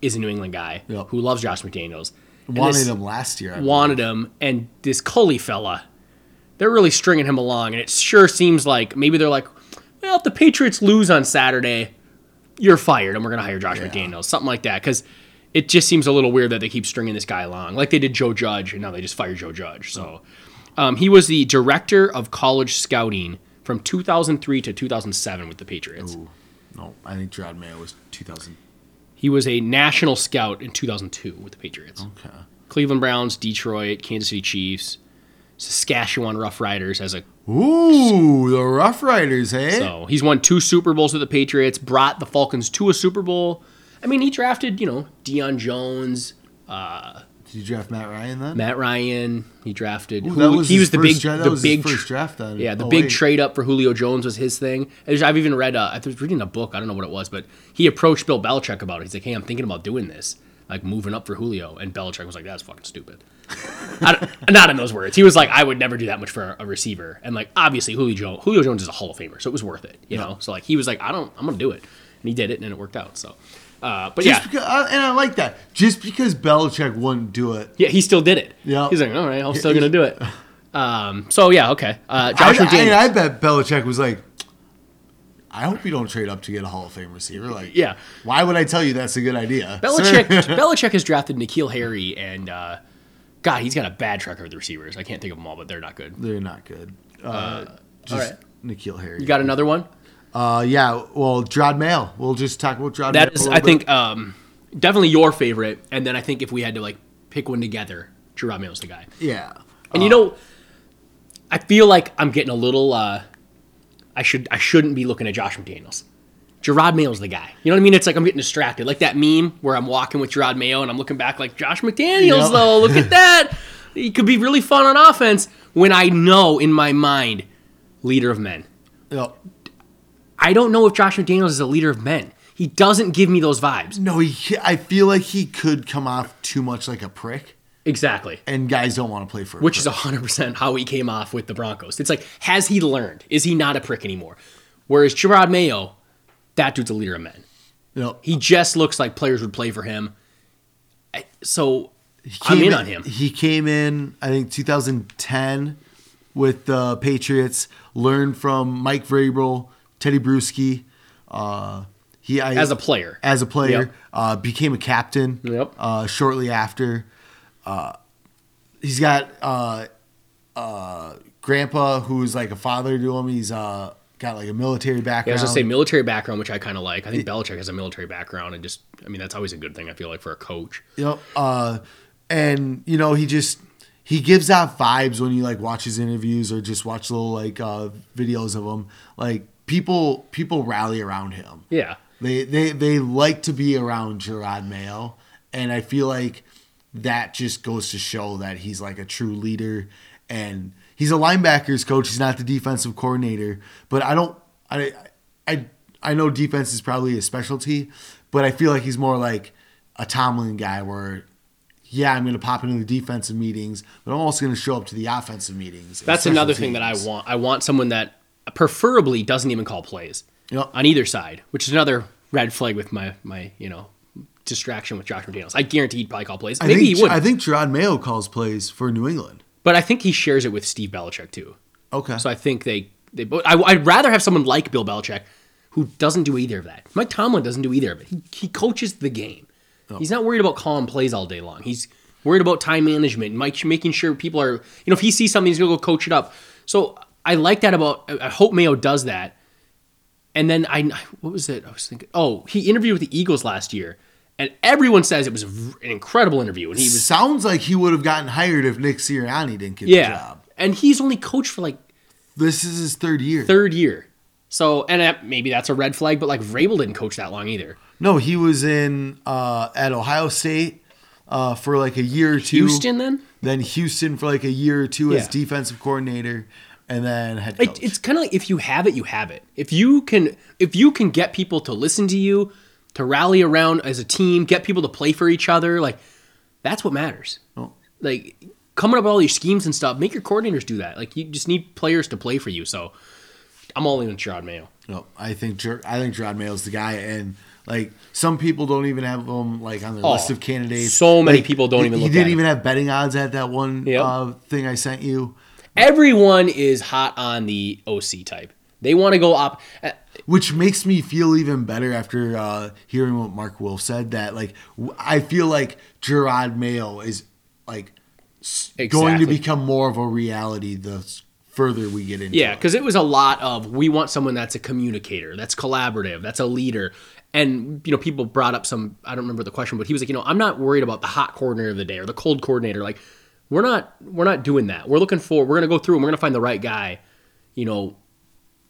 is a New England guy Yep. who loves Josh McDaniels. Wanted him last year. I wanted him, and this Culley fella, they're really stringing him along, and it sure seems like maybe they're like, well, if the Patriots lose on Saturday, you're fired, and we're gonna hire Josh McDaniels, something like that, because it just seems a little weird that they keep stringing this guy along, like they did Joe Judge, and now they just fired Joe Judge. So, um, he was the director of college scouting from 2003 to 2007 with the Patriots. Ooh, no, I think Jerod Mayo was 2000. He was a national scout in 2002 with the Patriots. Okay. Cleveland Browns, Detroit, Kansas City Chiefs, Saskatchewan Rough Riders as a Ooh, the Rough Riders, hey? so he's won two Super Bowls with the Patriots, brought the Falcons to a Super Bowl. I mean, he drafted, you know, Deion Jones, Did you draft Matt Ryan then? Matt Ryan. He drafted. Ooh, Julio- was he was the first big, dra- that the was his big, first draft then. yeah, the Oh, big wait. trade up for Julio Jones was his thing. I've even read. Uh, I was reading a book. I don't know what it was, but he approached Bill Belichick about it. He's like, "Hey, I'm thinking about doing this, like moving up for Julio," and Belichick was like, "That's fucking stupid." Don't- in those words. He was like, "I would never do that much for a receiver," and like obviously Julio Jones, Julio Jones is a Hall of Famer, so it was worth it, you know. So like he was like, "I don't, I'm gonna do it," and he did it, and it worked out. So, uh, but Just yeah, because, uh, and I like that. Just because Belichick wouldn't do it. yeah, he still did it. Yeah. he's like, "All right, I'm still gonna do it." Um, so yeah, okay. Uh, Josh I. I, I bet Belichick was like, I hope you don't trade up to get a Hall of Fame receiver. Like, Yeah. why would I tell you that's a good idea? Belichick Belichick has drafted N'Keal Harry and uh, God, he's got a bad track record with receivers. I can't think of them all, but they're not good. They're not good. Uh, just all right. N'Keal Harry. You got another one? uh, yeah, well, Jerod Mail. We'll just talk about Jerod That Mayo. is, a I little think, um, definitely your favorite. And then I think if we had to like pick one together, Jerod Mayo's the guy. Yeah. And you know, I feel like I'm getting a little. Uh, I should I shouldn't be looking at Josh McDaniels. Jerod Mayo's the guy. You know what I mean? It's like I'm getting distracted, like that meme where I'm walking with Jerod Mayo and I'm looking back like Josh McDaniels. Yep. Though, look at that. He could be really fun on offense. When I know in my mind, leader of men. Yep. I don't know if Josh McDaniels is a leader of men. He doesn't give me those vibes. No, he, I feel like he could come off too much like a prick, Exactly. and guys don't want to play for. which is prick. 100% how he came off with the Broncos. It's like, has he learned? Is he not a prick anymore? Whereas Jerod Mayo, that dude's a leader of men. You know, He just looks like players would play for him. I- So I'm came in on him. He came in, I think, 2010 with the Patriots. Learned from Mike Vrabel, Teddy Bruschi. Uh, he I, As a player. as a player, Yep. uh, became a captain. Yep. Uh, shortly after, uh, he's got uh, uh, grandpa who's like a father to him. He's uh, got like a military Yeah, I was gonna say military background, which I kind of like. I think Belichick has a military background, and just, I mean, that's always a good thing. I feel like for a coach. Yep. Uh, and you know, he just he gives out vibes when you like watch his interviews or just watch little like uh, videos of him. Like people people rally around him. Yeah, They they they like to be around Jerod Mayo, and I feel like that just goes to show that he's like a true leader and he's a linebackers coach. He's not the defensive coordinator, but I don't I I I know defense is probably a specialty, but I feel like he's more like a Tomlin guy where yeah, I'm going to pop into the defensive meetings, but I'm also going to show up to the offensive meetings. that's another thing that I want. I want someone that preferably doesn't even call plays Yep. on either side, which is another red flag with my my you know distraction with Josh McDaniels. I guarantee he'd probably call plays. I Maybe think, he would, I think Jerod Mayo calls plays for New England. But I think he shares it with Steve Belichick too. Okay. So I think they they both. I, I'd rather have someone like Bill Belichick, who doesn't do either of that. Mike Tomlin doesn't do either of it. He, he coaches the game. Oh. He's not worried about calling plays all day long. He's worried about time management, Mike making sure people are, you know, if he sees something, he's gonna go coach it up. So I like that about. I hope Mayo does that. And then I, what was it? I was thinking. Oh, he interviewed with the Eagles last year, and everyone says it was an incredible interview, and he was Sounds like he would have gotten hired if Nick Sirianni didn't get yeah, the job. and he's only coached for like This is his third year. third year. So, and maybe that's a red flag, but like Vrabel didn't coach that long either. No, he was in uh, at Ohio State uh, for like a year or two. Houston, then Then Houston for like a year or two as defensive coordinator, and then head coach. it, it's kind of like if you have it, you have it. If you can, if you can get people to listen to you, to rally around as a team, get people to play for each other, like that's what matters. Oh. Like coming up with all these schemes and stuff, make your coordinators do that. Like you just need players to play for you. So I'm all in with Jerod Mayo. No, I think I think Jerod Mayo's the guy, and like some people don't even have him like on their Oh, list of candidates. so many Like, people don't he- even He didn't even have betting odds at that one Yep. uh, thing I sent you, Everyone is hot on the OC type. They want to go up. uh, which makes me feel even better after uh, hearing what Mark Wilf said. That like w- I feel like Jerod Mayo is like s- going to become more of a reality the s- further we get into. Yeah, it. because it was a lot of we want someone that's a communicator, that's collaborative, that's a leader. And you know, people brought up some I don't remember the question, but he was like, you know, I'm not worried about the hot coordinator of the day or the cold coordinator. Like, we're not we're not doing that. We're looking for we're gonna go through and we're gonna find the right guy, you know,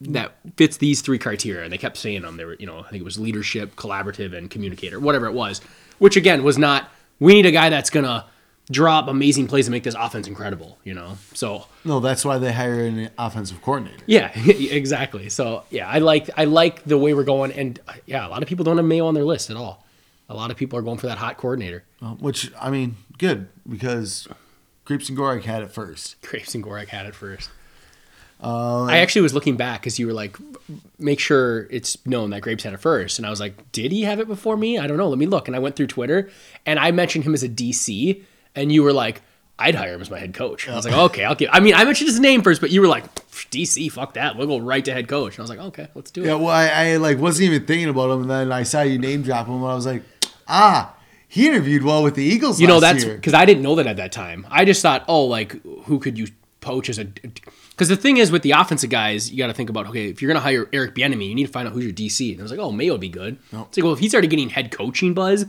that fits these three criteria. And they kept saying them. They were, you know, I think it was leadership, collaborative, and communicator, whatever it was. Which again was not we need a guy that's gonna drop amazing plays and make this offense incredible, you know. So no, that's why they hire an offensive coordinator. yeah, exactly. So yeah, I like I like the way we're going, and yeah, a lot of people don't have Mayo on their list at all. A lot of people are going for that hot coordinator. Which I mean, good because Creeps and Gorak had it first. Graves and Gorak had it first. Uh, I actually was looking back because you were like, make sure it's known that Grapes had it first, and I was like, did he have it before me? I don't know. Let me look. And I went through Twitter, and I mentioned him as a DC, and you were like, I'd hire him as my head coach. I was like, okay, I'll give. I mean, I mentioned his name first, but you were like, DC, fuck that. We'll go right to head coach. And I was like, okay, let's do it. Yeah, well, I, I like wasn't even thinking about him, and then I saw you name drop him, and I was like, ah, he interviewed well with the Eagles. You know, that's because I didn't know that at that time. I just thought, oh, like who could you poach as a? Because the thing is, with the offensive guys, you got to think about okay, if you're gonna hire Eric Bieniemy, you need to find out who's your DC. And I was like, oh, Mayo would be good. It's like, well, if he's already getting head coaching buzz,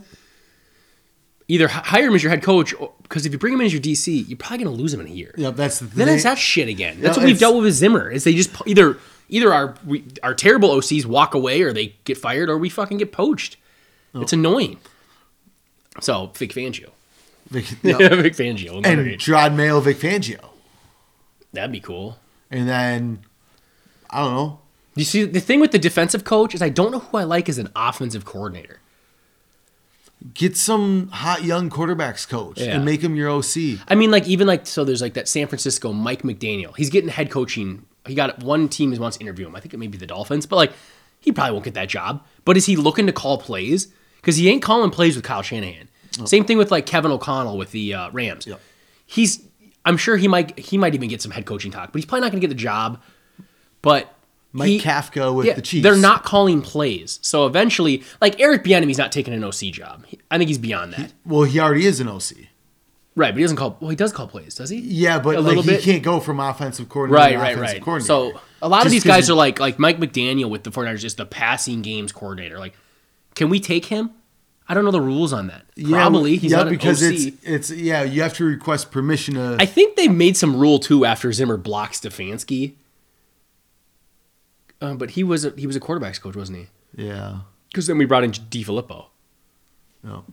either hire him as your head coach, because if you bring him in as your DC, you're probably gonna lose him in a year. Yep, that's the thing. Then it's that shit again. That's No, what we've dealt with with Zimmer. Is they just either either our we, our terrible OCs walk away or they get fired or we fucking get poached. It's annoying. So Vic Fangio. Vic, Yeah, yep. Vic Fangio. and. Jerod Mayo, Vic Fangio, That'd be cool. And then I don't know. You see, the thing with the defensive coach is I don't know who I like as an offensive coordinator. Get some hot young quarterbacks coach Yeah. and make him your OC. I mean, like even like so, there's like that San Francisco Mike McDaniel. He's getting head coaching. He got one team who wants to interview him. I think it may be the Dolphins, but like he probably won't get that job. But is he looking to call plays? Because he ain't calling plays with Kyle Shanahan. Same thing with like Kevin O'Connell with the uh, Rams. Yep. He's, I'm sure he might he might even get some head coaching talk, but he's probably not going to get the job. But Mike he- Kafka with yeah, the Chiefs. They're not calling plays. So eventually, like Eric Bieniemy's not taking an OC job. He- I think he's beyond that. Well, he already is an OC. Right, but he doesn't call. Well, he does call plays, does he? Yeah, but A like little he bit. can't go from offensive coordinator Right, to right, offensive right. coordinator. So a lot of these guys he- are like like Mike McDaniel with the 49ers, just the passing games coordinator. Like, can we take him? I don't know the rules on that. Probably he's yeah, because it's it's yeah. You have to request permission to. I think they made some rule too after Zimmer blocks Stefanski. Uh, but he was a, he was a quarterbacks coach, wasn't he? yeah, Because then we brought in DeFilippo. no.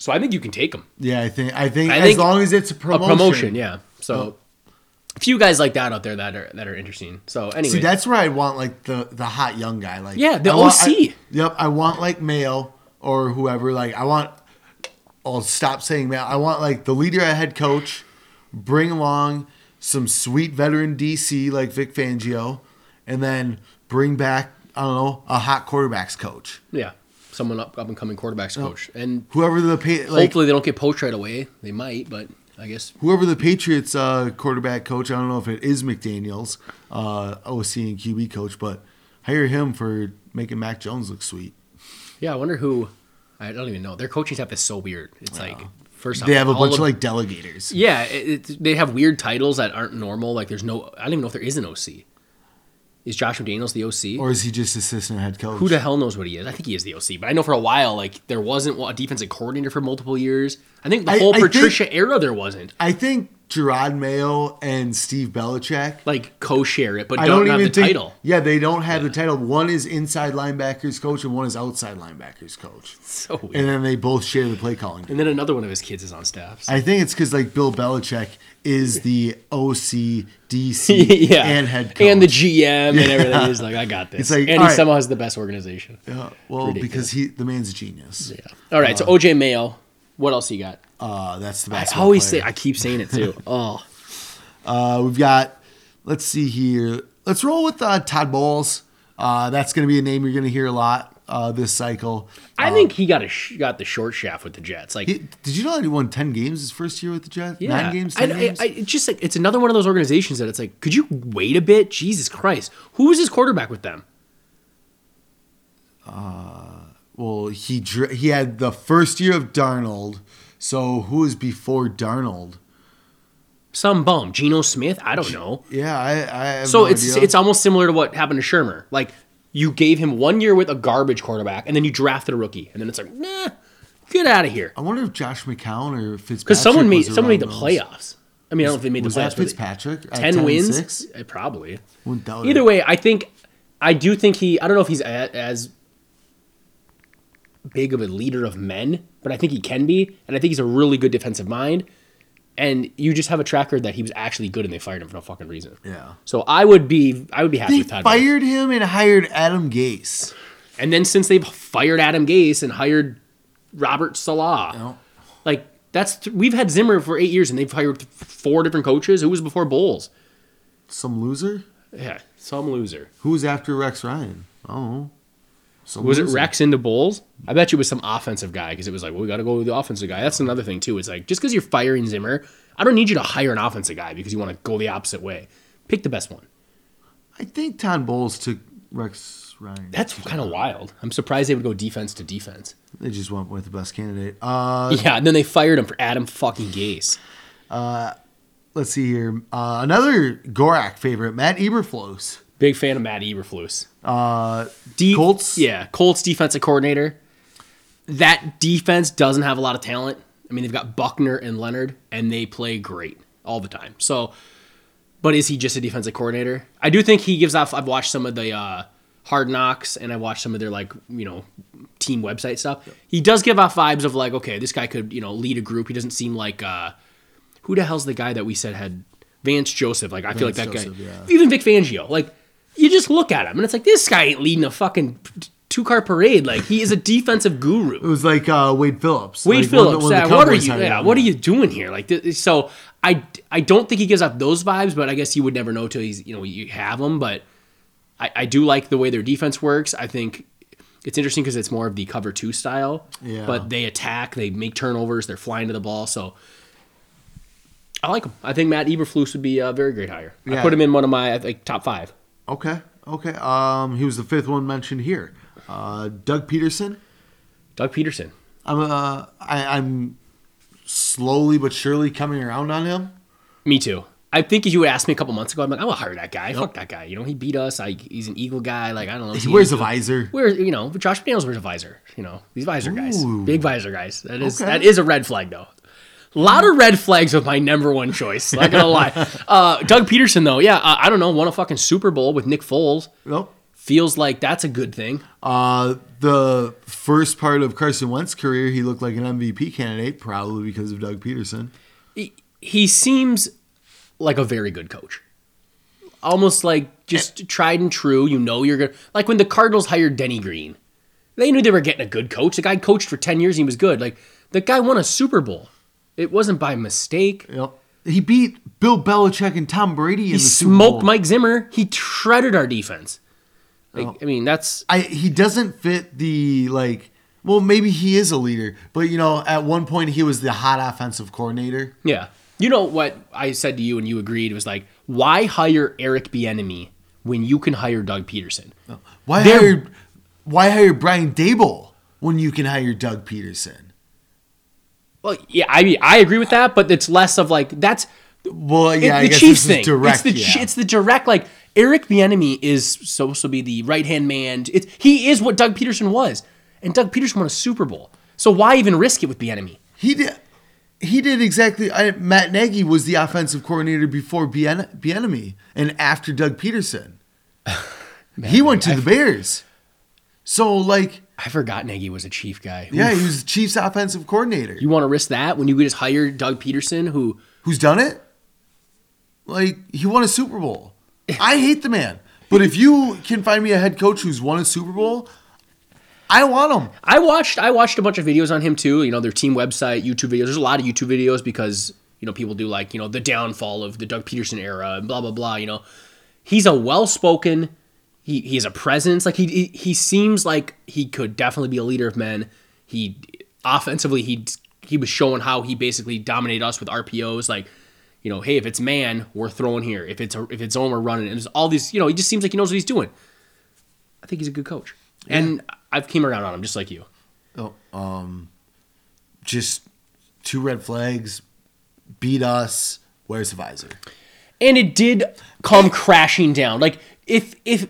So I think you can take him. yeah. I think I think I as think long as it's a A promotion. promotion, yeah. So a few guys like that out there that are that are interesting. So anyway, See, that's where I want like the the hot young guy. Like Yeah, the I want- OC. I- yep, I want like Mayo or whoever. Like I want. I'll stop saying Mayo. I want like the leader at head coach. Bring along some sweet veteran DC like Vic Fangio, and then bring back I don't know a hot quarterbacks coach. yeah, someone up up and coming quarterbacks coach, and Whoever the pa- like hopefully they don't get poached right away. They might, but I guess whoever the Patriots uh, quarterback coach, I don't know if it is McDaniel's uh, OC and QB coach, but hire him for making Mac Jones look sweet. Yeah, I wonder who. I don't even know. Their coaching staff is so weird. It's like first off, They have a all bunch of- like delegators. Yeah, it, it, they have weird titles that aren't normal. Like there's no. I don't even know if there is an OC. Is Josh McDaniels the OC? Or is he just assistant head coach? Who the hell knows what he is? I think he is the OC, but I know for a while, like there wasn't a defensive coordinator for multiple years. I think the I- whole I think- Patricia era there wasn't. I think Jerod Mayo and Steve Belichick. Like co-share it, but don't, don't have even the think. title. Yeah, they don't have the title. One is inside linebackers coach and one is outside linebackers coach. So weird. And then they both share the play calling. And then another one of his kids is on staff. so- I think it's because like Bill Belichick is the OC, DC, yeah, and head coach. and the GM and everything. He's like, I got this. It's like, and he right. somehow has the best organization. Yeah, well, Ridiculous. because he the man's a genius. Yeah. All right, so OJ Mayo. What else you got? Uh, that's the I basketball always player. say I keep saying it too. Oh, Uh, we've got, let's see here. Let's roll with uh, Todd Bowles. Uh, that's going to be a name you're going to hear a lot uh, this cycle. I think he got a sh- got the short shaft with the Jets. Like, He, did you know that he won 10 games his first year with the Jets? yeah, Nine games, 10 I- games? I- it's just like it's another one of those organizations that it's like, could you wait a bit? Jesus Christ, who was his quarterback with them? Well, he he had the first year of Darnold. So who was before Darnold? Some bum, Geno Smith. I don't know. Yeah, I, I So no it's idea. it's almost similar to what happened to Shurmur. Like you gave him one year with a garbage quarterback, and then you drafted a rookie, and then it's like, nah, get out of here. I wonder if Josh McCown or Fitzpatrick Because someone made was someone made the those. playoffs. I mean, I don't know if they made Was the playoffs. that but they- Fitzpatrick? Ten 10 wins, six? Uh, probably. Either it. way, I think I do think he. I don't know if he's as big of a leader of men, but I think he can be, and I think he's a really good defensive mind. And you just have a tracker that he was actually good, and they fired him for no fucking reason. Yeah. So I would be, I would be happy They with Todd. Bowles. fired him and hired Adam Gase. And then since they've fired Adam Gase and hired Robert Saleh, No. like that's th- we've had Zimmer for eight years, and they've hired four different coaches. Who was before Bowles? Some loser? Yeah, some loser. Who's after Rex Ryan? Oh. Some Was it. Rex into Bowles? I bet you it was some offensive guy because it was like, well, we got to go with the offensive guy. That's another thing too. It's like just because you're firing Zimmer, I don't need you to hire an offensive guy because you want to go the opposite way. Pick the best one. I think Todd Bowles took Rex Ryan. That's kind of wild. I'm surprised they would go defense to defense. They just went with the best candidate. Uh, Yeah, and then they fired him for Adam fucking Gase. Let's see here. Uh, another Gorak favorite, Matt Eberflus. Big fan of Matt Eberflus. Uh, Deep, Colts? Yeah, Colts defensive coordinator. That defense doesn't have a lot of talent. I mean, they've got Buckner and Leonard, and they play great all the time. So, but is he just a defensive coordinator? I do think he gives off. I've watched some of the uh, Hard Knocks, and I watched some of their like you know team website stuff. He does give off vibes of like, okay, this guy could you know lead a group. He doesn't seem like uh, who the hell's the guy that we said had Vance Joseph? Like I feel like that Joseph, guy, yeah. even Vic Fangio. Like you just look at him, and it's like this guy ain't leading a fucking two car parade. Like he is a defensive guru. it was like uh, Wade Phillips. Wade Like, one Phillips, one the yeah, what are you? Yeah, what are you doing here? Like, th- so I, I don't think he gives off those vibes, but I guess you would never know till he's, you know, you have him. But I, I do like the way their defense works. I think it's interesting because it's more of the cover two style. Yeah. But they attack, they make turnovers, they're flying to the ball. So I like him. I think Matt Eberflus would be a very great hire. I Yeah. put him in one of my I top five. Okay, okay. Um, he was the fifth one mentioned here. Uh, Doug Pederson. Doug Pederson. I'm uh, I, I'm slowly but surely coming around on him. Me too. I think if you would ask me a couple months ago, I'm like, I will hire that guy. Fuck that guy. You know, he beat us. I, he's an Eagle guy. Like, I don't know. He wears a visor. Where you know, Josh McDaniels wears a visor. You know, these visor guys, big visor guys. That is Okay. that is a red flag though. A lot of red flags with my number one choice. Not gonna lie. Uh, Doug Pederson though, yeah, uh, I don't know, won a fucking Super Bowl with Nick Foles. Nope. Feels like that's a good thing. Uh, the first part of Carson Wentz's career, he looked like an MVP candidate, probably because of Doug Pederson. He, he seems like a very good coach. Almost like just tried and true. You know you're gonna like when the Cardinals hired Denny Green. They knew they were getting a good coach. The guy coached for ten years and he was good. Like the guy won a Super Bowl. It wasn't by mistake. Yep. He beat Bill Belichick and Tom Brady in He smoked Mike Zimmer. He shredded our defense. Like, I mean, that's I he doesn't fit the like. Well, maybe he is a leader, but you know, at one point he was the hot offensive coordinator. yeah. You know what I said to you and you agreed was like, why hire Eric Bieniemy when you can hire Doug Pederson. Why They're- hire why hire Brian Daboll when you can hire Doug Pederson? Well, yeah, I mean, I agree with that, but it's less of like that's Well, it- yeah, I the guess Chiefs thing. direct. it's the yeah. it's the direct like Eric Bieniemy is supposed to be the right hand man. It's he is what Doug Pederson was, and Doug Pederson won a Super Bowl. So why even risk it with Bieniemy? He did. He did exactly. I, Matt Nagy was the offensive coordinator before Bien, Bieniemy and after Doug Pederson. he went to the Bears. So, like, I forgot Nagy was a Chief guy. yeah, Oof. he was the Chiefs' offensive coordinator. you want to risk that when you just hire Doug Pederson, who Who's done it? Like, he won a Super Bowl. I hate the man, but if you can find me a head coach who's won a Super Bowl, I want him. I watched I watched a bunch of videos on him too. You know, their team website, YouTube videos. There's a lot of YouTube videos because you know people do like you know the downfall of the Doug Pederson era and blah blah blah. You know, he's a well spoken. He he has a presence. Like he, he seems like he could definitely be a leader of men. He offensively he he was showing how he basically dominated us with RPOs. Like you know, hey, if it's man, we're throwing here. If it's if it's zone, we're running. And there's all these. You know, he just seems like he knows what he's doing. I think he's a good coach, and I've came around on him just like you. Oh, um, just two red flags, beat us. Where's the visor? and it did come crashing down. Like if if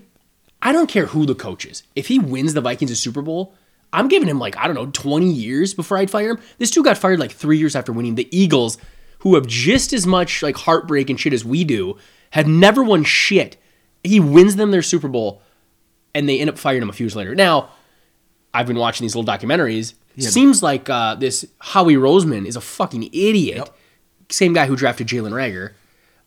I don't care who the coach is, if he wins the Vikings a Super Bowl, I'm giving him like I don't know 20 years before I'd fire him. This dude got fired like three years after winning. The Eagles, who have just as much like heartbreak and shit as we do, have never won shit. He wins them their Super Bowl, and they end up firing him a few years later. Now, I've been watching these little documentaries. Seems like uh, this Howie Roseman is a fucking idiot. Same guy who drafted Jalen Reagor.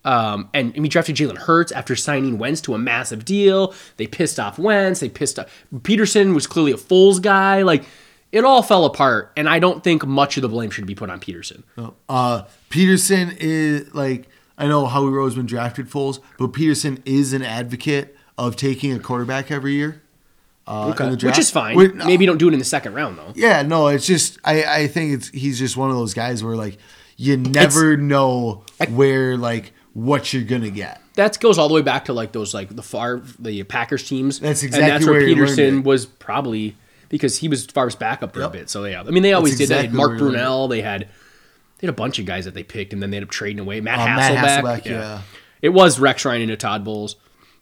Um, and we drafted Jalen Hurts after signing Wentz to a massive deal. They pissed off Wentz. They pissed off Pederson was clearly a Foles guy. Like it all fell apart, and I don't think much of the blame should be put on Pederson. Uh, Pederson is like I know Howie Roseman drafted Foles, but Pederson is an advocate of taking a quarterback every year. Uh, draft. which is fine. Maybe don't do it in the second round though. Yeah, no, it's just I, I think it's he's just one of those guys where like you never know where like what you're gonna get. That goes all the way back to like those like the far the Packers teams. That's exactly and exactly that's where where Pederson was probably because he was Favre's backup for Yep. a bit. So yeah, I mean they always That's did that. They had Mark where he learned Brunell. They had they had a bunch of guys that they picked, and then they ended up trading away. Matt Uh, Hasselbeck. Matt Hasselbeck, yeah. It was Rex Ryan into Todd Bowles,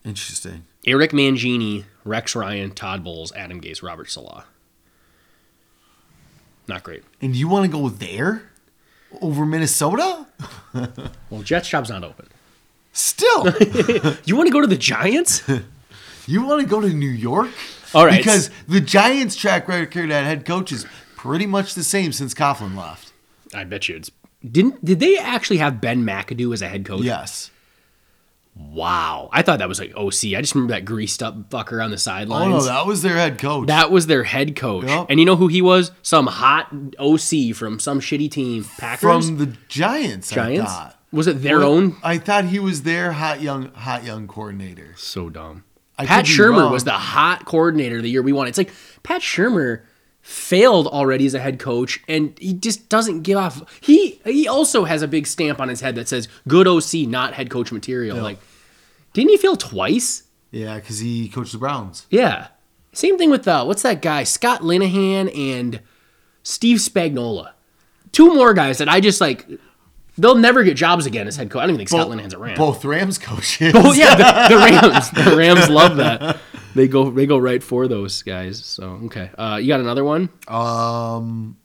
Interesting. Eric Mangini, Rex Ryan, Todd Bowles, Adam Gase, Robert Saleh. Not great. And you want to go there over Minnesota? Well, Jets job's not open. Still, You want to go to the Giants? you want to go to New York? All right. Because the Giants' track record at head coach is pretty much the same since Coughlin left. I bet you it's. Didn't did they actually have Ben McAdoo as a head coach? Yes. Wow. I thought that was like OC. I just remember that greased up fucker on the Oh sidelines. no, that was their head coach. That was their head coach. Yep. And you know who he was? Some hot OC from some shitty team. Packers? from the Giants. Giants? I thought. Was it their Well, own? I thought he was their hot young hot young coordinator. So dumb. I Pat Shurmur wrong. was the hot coordinator the year we won. It's like Pat Shurmur failed already as a head coach and he just doesn't give off he he also has a big stamp on his head that says good OC not head coach material like didn't he fail twice Yeah, because he coached the Browns. yeah same thing with uh what's that guy Scott Linehan and Steve Spagnuolo two more guys that I just like they'll never get jobs again as head coach I don't even think Scott Linehan's a Ram Both Rams coaches. Oh yeah, the, the Rams. The Rams love that. They go they go right for those guys. So okay, uh, you got another one? Um,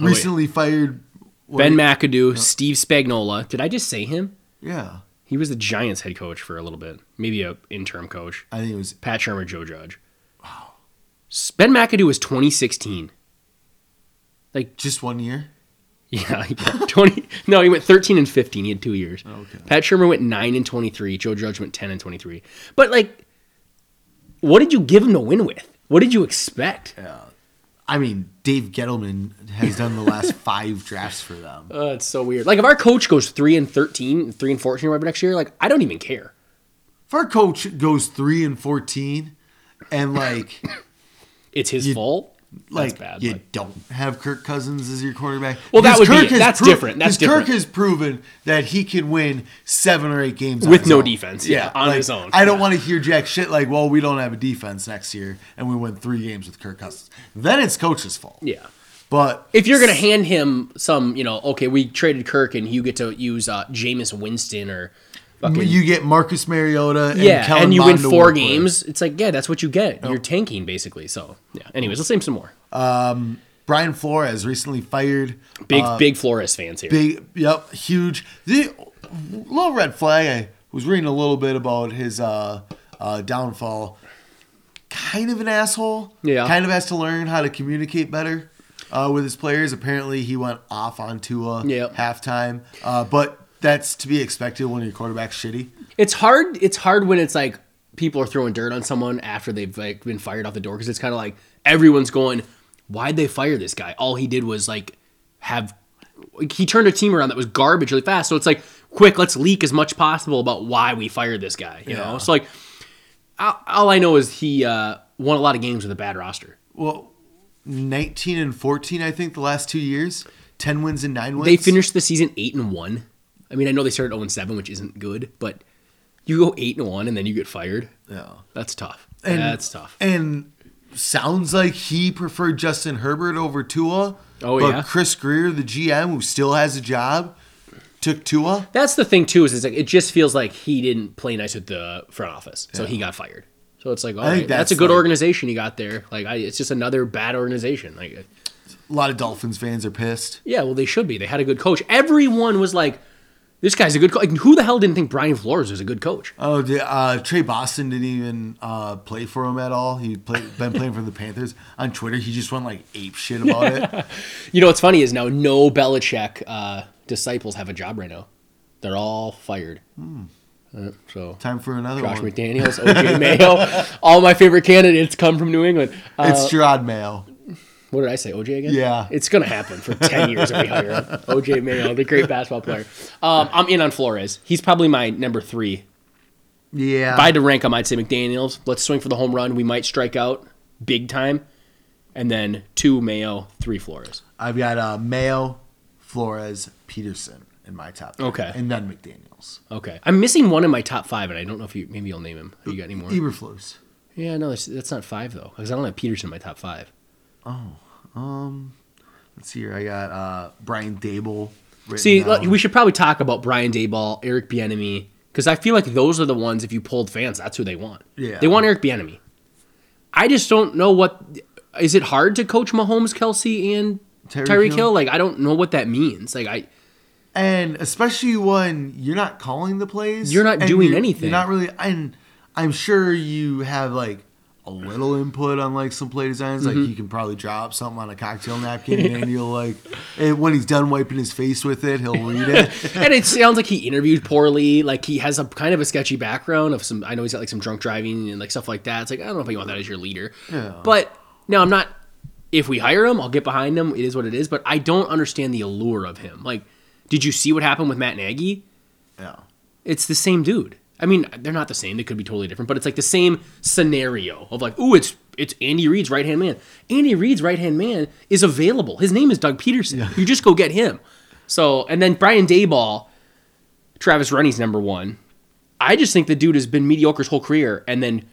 Oh, recently fired. Ben McAdoo, Steve Spagnuolo. Did I just say him? Yeah, He was the Giants head coach for a little bit, maybe a interim coach. I think it was. Pat Shurmur, Joe Judge. Wow. Ben McAdoo was 2016. Like Just one year. Yeah, he got 20. No, he went 13 and 15. He had two years. Oh, okay. Pat Shurmur went 9 and 23. Joe Judge went 10 and 23. But like, what did you give him to win with? What did you expect? I mean, Dave Gettleman has done the last five drafts for them. Uh, it's so weird. Like if our coach goes three and 13, 3 and 14 or whatever next year, like I don't even care. If our coach goes three and fourteen, and like It's his You- fault. Like bad, you but- don't have Kirk Cousins as your quarterback. Well, that would be Kirk has That's different. That's because Kirk has proven that he can win seven or eight games With no own. defense, yeah, on like, his own. I don't Yeah. want to hear jack shit like, "Well, we don't have a defense next year, and we win three games with Kirk Cousins." Then it's coach's fault. Yeah. But If you're gonna hand him some, you know, okay, we traded Kirk and you get to use uh, Jameis Winston or fucking you get Marcus Mariota, and yeah, Kellen and you win four games. It's like yeah, that's what you get. You're tanking basically. So yeah. Anyways, let's name some more. Brian Flores recently fired. Big big Flores fans here. Uh, Big, yep, huge. The little red flag. I was reading a little bit about his uh, uh, downfall. Kind of an asshole. Yeah. Kind of has to learn how to communicate better uh, with his players. Apparently, he went off on Tua Yep. halftime. Uh, but that's to be expected when your quarterback's shitty. It's hard. It's hard when it's like people are throwing dirt on someone after they've like been fired off the door because it's kind of like everyone's going, "Why'd they fire this guy? All he did was like have he turned a team around that was garbage really fast." So it's like, quick, let's leak as much possible about why we fired this guy. You know, Yeah. so like, all, all I know is he uh, won a lot of games with a bad roster. Well, 19 and 14, I think, the last two years. 10 wins and 9 wins. They finished the season eight and one. I mean, I know they started zero and seven, which isn't good, but you go eight and one and then you get fired. Yeah. That's tough. And- That's tough. And sounds like he preferred Justin Herbert over Tua. Oh, yeah. but yeah? Chris Grier, the GM, who still has a job, took Tua. That's the thing too. Is it's like it just feels like he didn't play nice with the front office, so he got fired. So it's like, all right, that's, that's a good like- organization you got there. Like, I, it's just another bad organization. Like, A lot of Dolphins fans are pissed. yeah, well, they should be. They had a good coach. Everyone was like, this guy's a good coach. Like, who the hell didn't think Brian Flores was a good coach? Oh, uh, Tre Boston didn't even uh, play for him at all. He played, been playing for the Panthers. On Twitter, he just went like ape shit about it. You know what's funny is now no Belichick uh, disciples have a job right now. They're all fired. Uh, so Time for another one. Josh one. McDaniels, OJ Mayo, all my favorite candidates come from New England. Uh, It's Jerod Mayo. What did I say? OJ again? Yeah. It's gonna happen for ten years if we hire him. OJ Mayo, the great basketball player. Um, I'm in on Flores. He's probably my number three. Yeah. If I had to rank him, I'd say McDaniel's. Let's swing for the home run. We might strike out big time. And then two Mayo, three Flores. I've got uh, Mayo, Flores, Pederson in my top. three, Okay. And then McDaniels. Okay. I'm missing one in my top five, and I don't know if you maybe you'll name him. Have you got any more? Eberflus. Yeah, no, that's, that's not five though, because I don't have Pederson in my top five. Oh, um, let's see here. I got uh, Brian Daboll. See, down. we should probably talk about Brian Daboll, Eric Bieniemy, because I feel like those are the ones. If you pulled fans, that's who they want. Yeah. they want Eric Bieniemy. I just don't know what. Is it hard to coach Mahomes, Kelce, and Tyreek Hill? Hill? Like I don't know what that means. Like I, and especially when you're not calling the plays, You're not doing you're- anything. You're not really, and I'm sure you have like a little input on like some play designs. Mm-hmm. Like you can probably drop something on a cocktail napkin, and you'll like, and when he's done wiping his face with it, he'll read it. and it sounds like he interviewed poorly. Like he has a kind of a sketchy background of some. I know he's got like some drunk driving and like stuff like that. It's like I don't know if you want that as your leader. Yeah. But no, I'm not. If we hire him, I'll get behind him. It is what it is. But I don't understand the allure of him. Like, did you see what happened with Matt Nagy? yeah. It's the same dude. I mean, they're not the same. They could be totally different, but it's like the same scenario of like, ooh, it's it's Andy Reid's right hand man. Andy Reid's right hand man is available. His name is Doug Pederson. You just go get him. So, and then Brian Daboll, Travis Rennie's number one. I just think the dude has been mediocre his whole career, and then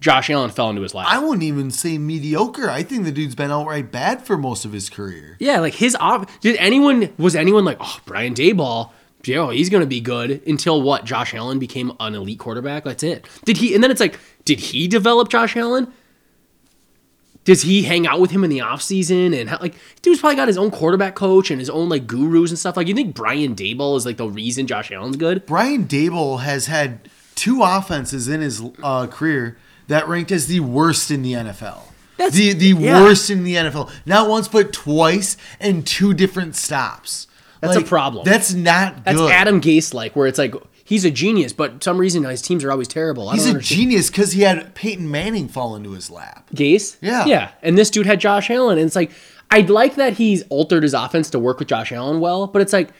Josh Allen fell into his lap. I wouldn't even say mediocre. I think the dude's been outright bad for most of his career. Yeah, like his op. Did anyone was anyone like, oh, Brian Daboll? Yo, he's gonna be good until what? Josh Allen became an elite quarterback. That's it. Did he? And then it's like, did he develop Josh Allen? Does he hang out with him in the offseason and how, like dude's probably got his own quarterback coach and his own like gurus and stuff. Like you think Brian Daboll is like the reason Josh Allen's good? Brian Daboll has had two offenses in his uh, career that ranked as the worst in the NFL. That's- the the yeah. worst in the NFL. Not once, but twice, and two different stops. That's a problem. That's not That's. Adam Gase like, where it's like he's a genius, but some reason his teams are always terrible. I He's a understand. genius because he had Peyton Manning fall into his lap. Gase. Yeah. Yeah. And this dude had Josh Allen. And it's like, I'd like that he's altered his offense to work with Josh Allen well, but it's like,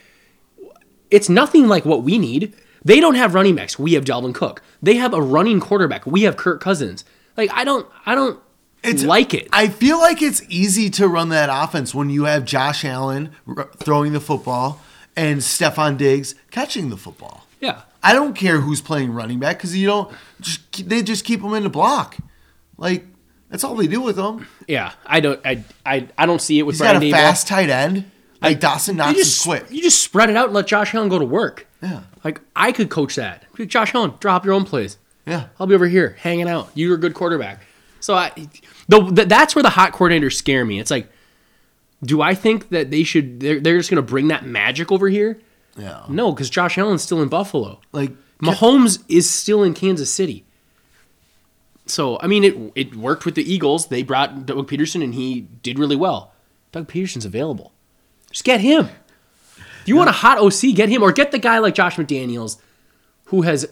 it's nothing like what we need. They don't have running backs. We have Dalvin Cook. They have a running quarterback. We have Kirk Cousins. Like, I don't, I don't, like it. I feel like it's easy to run that offense when you have Josh Allen r- throwing the football and Stefon Diggs catching the football. yeah. I don't care who's playing running back because you don't. Just, they just keep them in the block. Like that's all they do with them. Yeah. I don't I I, I don't see it with He's got a Daboll. fast tight end. Like Dawson Knox you is just, quick. You just spread it out and let Josh Allen go to work. Yeah. Like I could coach that. Josh Allen, drop your own plays. Yeah. I'll be over here hanging out. You're a good quarterback. So I, the, the that's where the hot coordinators scare me. It's like, do I think that they should? They're, they're just going to bring that magic over here? Yeah. No, because Josh Allen's still in Buffalo. Like Mahomes is still in Kansas City. So I mean, it it worked with the Eagles. They brought Doug Pederson, and he did really well. Doug Pederson's available. Just get him. If you want a hot OC, get him, or get the guy like Josh McDaniels, who has,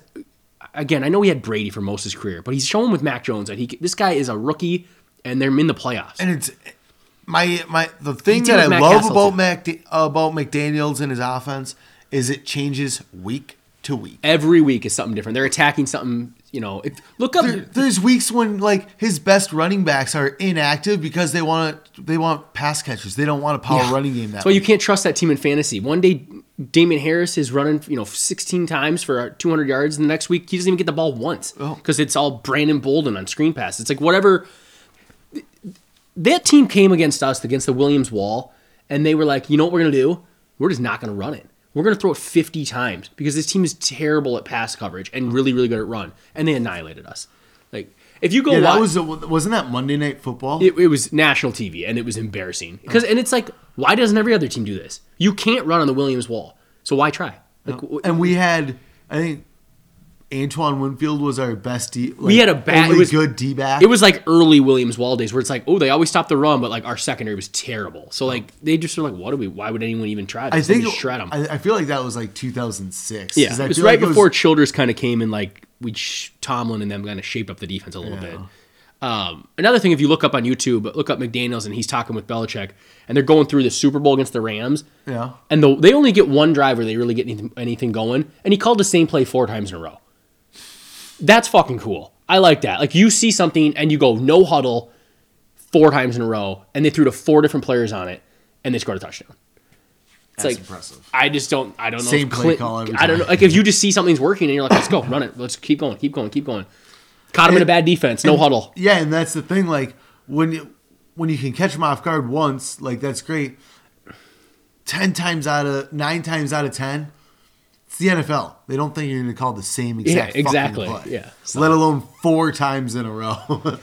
again, I know he had Brady for most of his career, but he's shown with Mac Jones that he this guy is a rookie, and they're in the playoffs. and it's my my the thing that I Matt love Castleton. about Mac about McDaniel's and his offense is it changes week to week. Every week is something different. They're attacking something. You know, if, look up. There, there's weeks when like his best running backs are inactive because they want they want pass catchers. They don't want a power Yeah. running game. That why you can't trust that team in fantasy. One day, Damien Harris is running, you know, 16 times for 200 yards, and the next week he doesn't even get the ball once Oh. because it's all Brandon Bolden on screen pass. It's like whatever. That team came against us against the Williams Wall, and they were like, you know what we're gonna do? We're just not gonna run it. We're gonna throw it 50 times because this team is terrible at pass coverage and really, really good at run, and they annihilated us. Like if you go, Yeah, that watch- was a, wasn't that Monday Night Football? it, it was national TV and it was embarrassing because and it's like why doesn't every other team do this? You can't run on the Williams wall, so why try? Like w- and we had I think Antoine Winfield was our best D. Like, We had a bad- it was- good D back. it was like early Williams wall days where it's like oh they always stop the run, but like our secondary was terrible. So like they just were like what do we? Why would anyone even try? This? I think shred them. I, I feel like that was like 2006. yeah, it was right like before Childress kind of came and like we sh- Tomlin and them kind of shaped up the defense a little Yeah. bit. Um, another thing, if you look up on YouTube, look up McDaniel's and he's talking with Belichick, and they're going through the Super Bowl against the Rams. Yeah. And the, they only get one drive where they really get anything, anything going, and he called the same play four times in a row. That's fucking cool. I like that. Like you see something and you go no huddle four times in a row, and they threw to four different players on it, and they scored a touchdown. It's That's like impressive. I just don't. I don't know. Same play Clint- call every I don't know. Like if you just see something's working and you're like, let's go, run it. Let's keep going, keep going, keep going. Caught him in a bad defense, no huddle. Yeah, and that's the thing. Like when you when you can catch them off guard once, like that's great. Ten times out of nine times out of ten, it's the NFL. They don't think you're going to call the same exact Yeah, exactly. play. Yeah. Let alone four times in a row.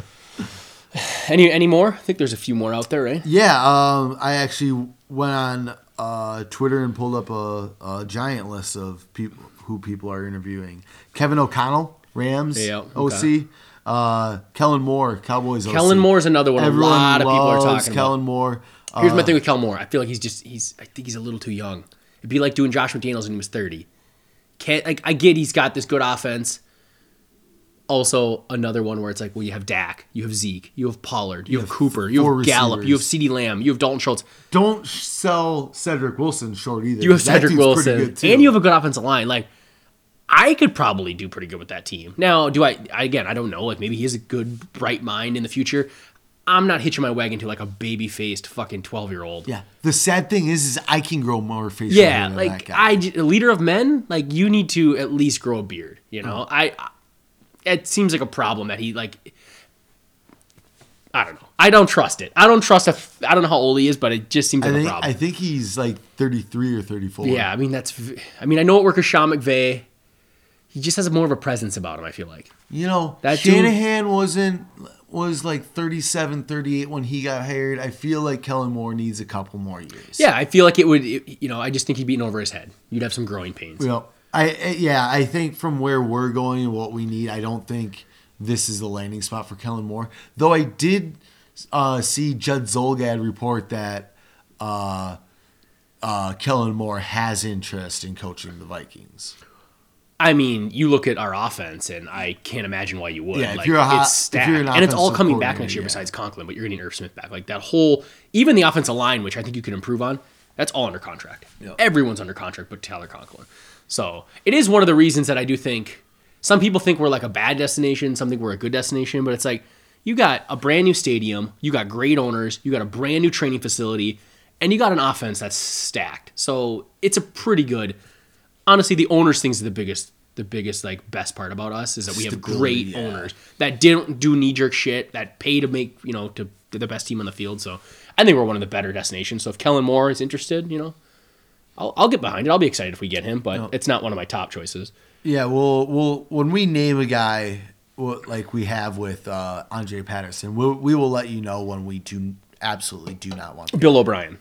Any any more? I think there's a few more out there, right? yeah, um, I actually went on uh, Twitter and pulled up a, a giant list of people who people are interviewing. Kevin O'Connell, Rams Yeah, OC. okay. Uh, Kellen Moore, Cowboys OC. Kellen Moore's another one. Everyone a lot of people are talking Kellen about. Moore. Here's my Uh, thing with Kellen Moore. I feel like he's just he's. I think he's a little too young. It'd be like doing Josh McDaniels when he was 30. Can't like I get he's got this good offense. Also, another one where it's like, well, you have Dak, you have Zeke, you have Pollard, you, have have Cooper, you have Gallup, you have receivers. CeeDee Lamb, you have Dalton Schultz, Don't sell Cedric Wilson short either. you have Cedric Wilson, and you have a good offensive line. Like, I could probably do pretty good with that team. Now, do I? I again, I don't know. Like, maybe he has a good, bright mind in the future. I'm not hitching my wagon to like a baby faced fucking 12 year old. yeah. The sad thing is, is I can grow more facial Yeah, hair than like that guy. I, a leader of men, like you need to at least grow a beard. You know, I, I, it seems like a problem that he like. I don't know. I don't trust it. I don't trust. A, f- I don't know how old he is, but it just seems like a think problem. I think he's like 33 or 34. yeah, I mean that's. I mean I know it worked with Sean McVay. He just has more of a presence about him. I feel like. You know, That dude- Shanahan wasn't was like 37, 38 when he got hired. I feel like Kellen Moore needs a couple more years. Yeah, I feel like it would. it- you know, I just think he'd be in over his head. You'd have some growing pains. You know, I I- yeah, I think from where we're going and what we need, I don't think this is the landing spot for Kellen Moore. Though I did uh, see Judd Zulgad report that uh, uh, Kellen Moore has interest in coaching the Vikings. I mean, you look at our offense, and I can't imagine why you would. Yeah, if like, you're a hot- it's if stacked, you're an and it's all coming back next year. yeah. Besides Conklin, but you're getting Irv Smith back. Like that whole, even the offensive line, which I think you can improve on. That's all under contract. Yeah. Everyone's under contract, but Tyler Conklin. So it is one of the reasons that I do think some people think we're like a bad destination, some think we're a good destination, but it's like you got a brand new stadium, you got great owners, you got a brand new training facility, and you got an offense that's stacked. So it's a pretty good. Honestly, the owners things are the biggest, the biggest like best part about us is that we have Stability, great yeah. owners that didn't do knee jerk shit, that pay to make you know to, to the best team on the field. So I think we're one of the better destinations. So if Kellen Moore is interested, you know, I'll, I'll get behind it. I'll be excited if we get him, but it's not one of my top choices. Yeah, well, we'll when we name a guy like we have with uh, Andre Patterson, we'll, we will let you know when we do absolutely do not want Bill O'Brien.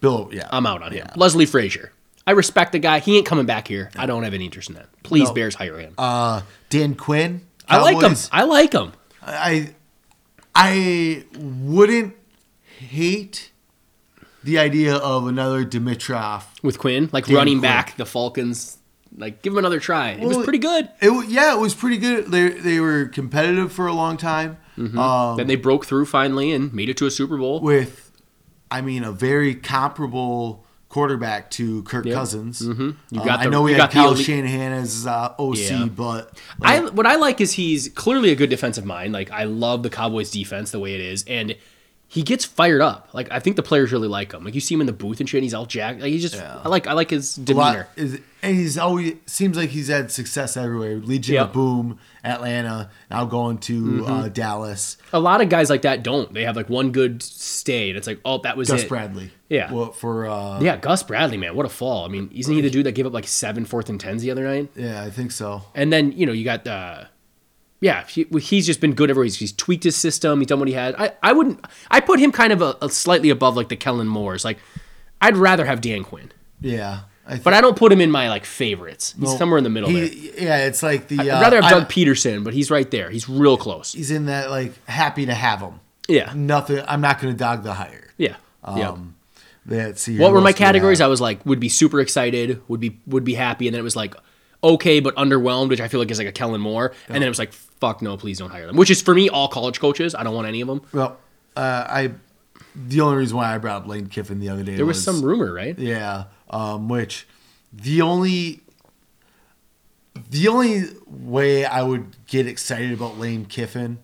Bill. Yeah, I'm out on him. Leslie Frazier. I respect the guy. He ain't coming back here. I don't have any interest in that. Please, No. Bears hire him. Uh, Dan Quinn. I like him. Cowboys. I like him. I I wouldn't hate the idea of another Dimitroff. with Quinn, like running Quinn. back the Falcons. Like, give him another try. It was Well, pretty good. It wa- yeah, it was pretty good. They they were competitive for a long time. Um, then they broke through finally and made it to a Super Bowl. with, I mean, a very comparable quarterback to Kirk Yep. Cousins. Mhm. You Um, got I the- know we got Kyle Shanahan as uh, OC, Yeah. but I what I like is he's clearly a good defensive mind. Like I love the Cowboys defense the way it is, and he gets fired up. Like I think the players really like him. Like you see him in the booth and shit. And he's all jacked. Like he just Yeah. I like I like his demeanor. is, and he's always seems like he's had success everywhere. Legion of Boom, Atlanta, now going to Mm-hmm. uh, Dallas. A lot of guys like that don't. They have like one good stay, and it's like oh that was Gus it. Bradley, Yeah. well, for uh, Yeah, Gus Bradley, man, what a fall. I mean, isn't he the dude that gave up like seven fourth and tens the other night? yeah, I think so. And then you know you got uh, yeah, he, he's just been good everywhere. He's, he's tweaked his system. He's done what he had. I, I wouldn't. I put him kind of a, a slightly above like the Kellen Moores. Like I'd rather have Dan Quinn, Yeah, I think but I don't put him in my like favorites. He's well, somewhere in the middle there. Yeah, it's like the. I'd uh, rather have I- Doug Pederson, but he's right there. He's real close. he's in that like happy to have him. Yeah, Nothing. I'm not going to dog the hire. yeah, yeah. Um, Let's see. What were my else do we categories? I was like, would be super excited, would be would be happy, and then it was like, okay, but underwhelmed, which I feel like is like a Kellen Moore, and then it was like, fuck no, please don't hire them. Which is for me all college coaches. I don't want any of them. Well, uh, I. The only reason why I brought up Lane Kiffin the other day There was some rumor, right? Yeah, um, which the only the only way I would get excited about Lane Kiffin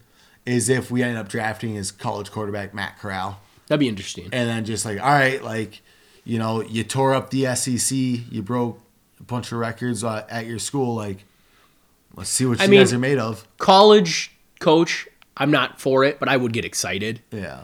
is if we end up drafting his college quarterback Matt Corral, That'd be interesting. and then just like, all right, like you know, you tore up the SEC, you broke bunch of records uh, at your school, like let's see what I you mean- guys are made of. College coach, I'm not for it, but I would get excited. Yeah,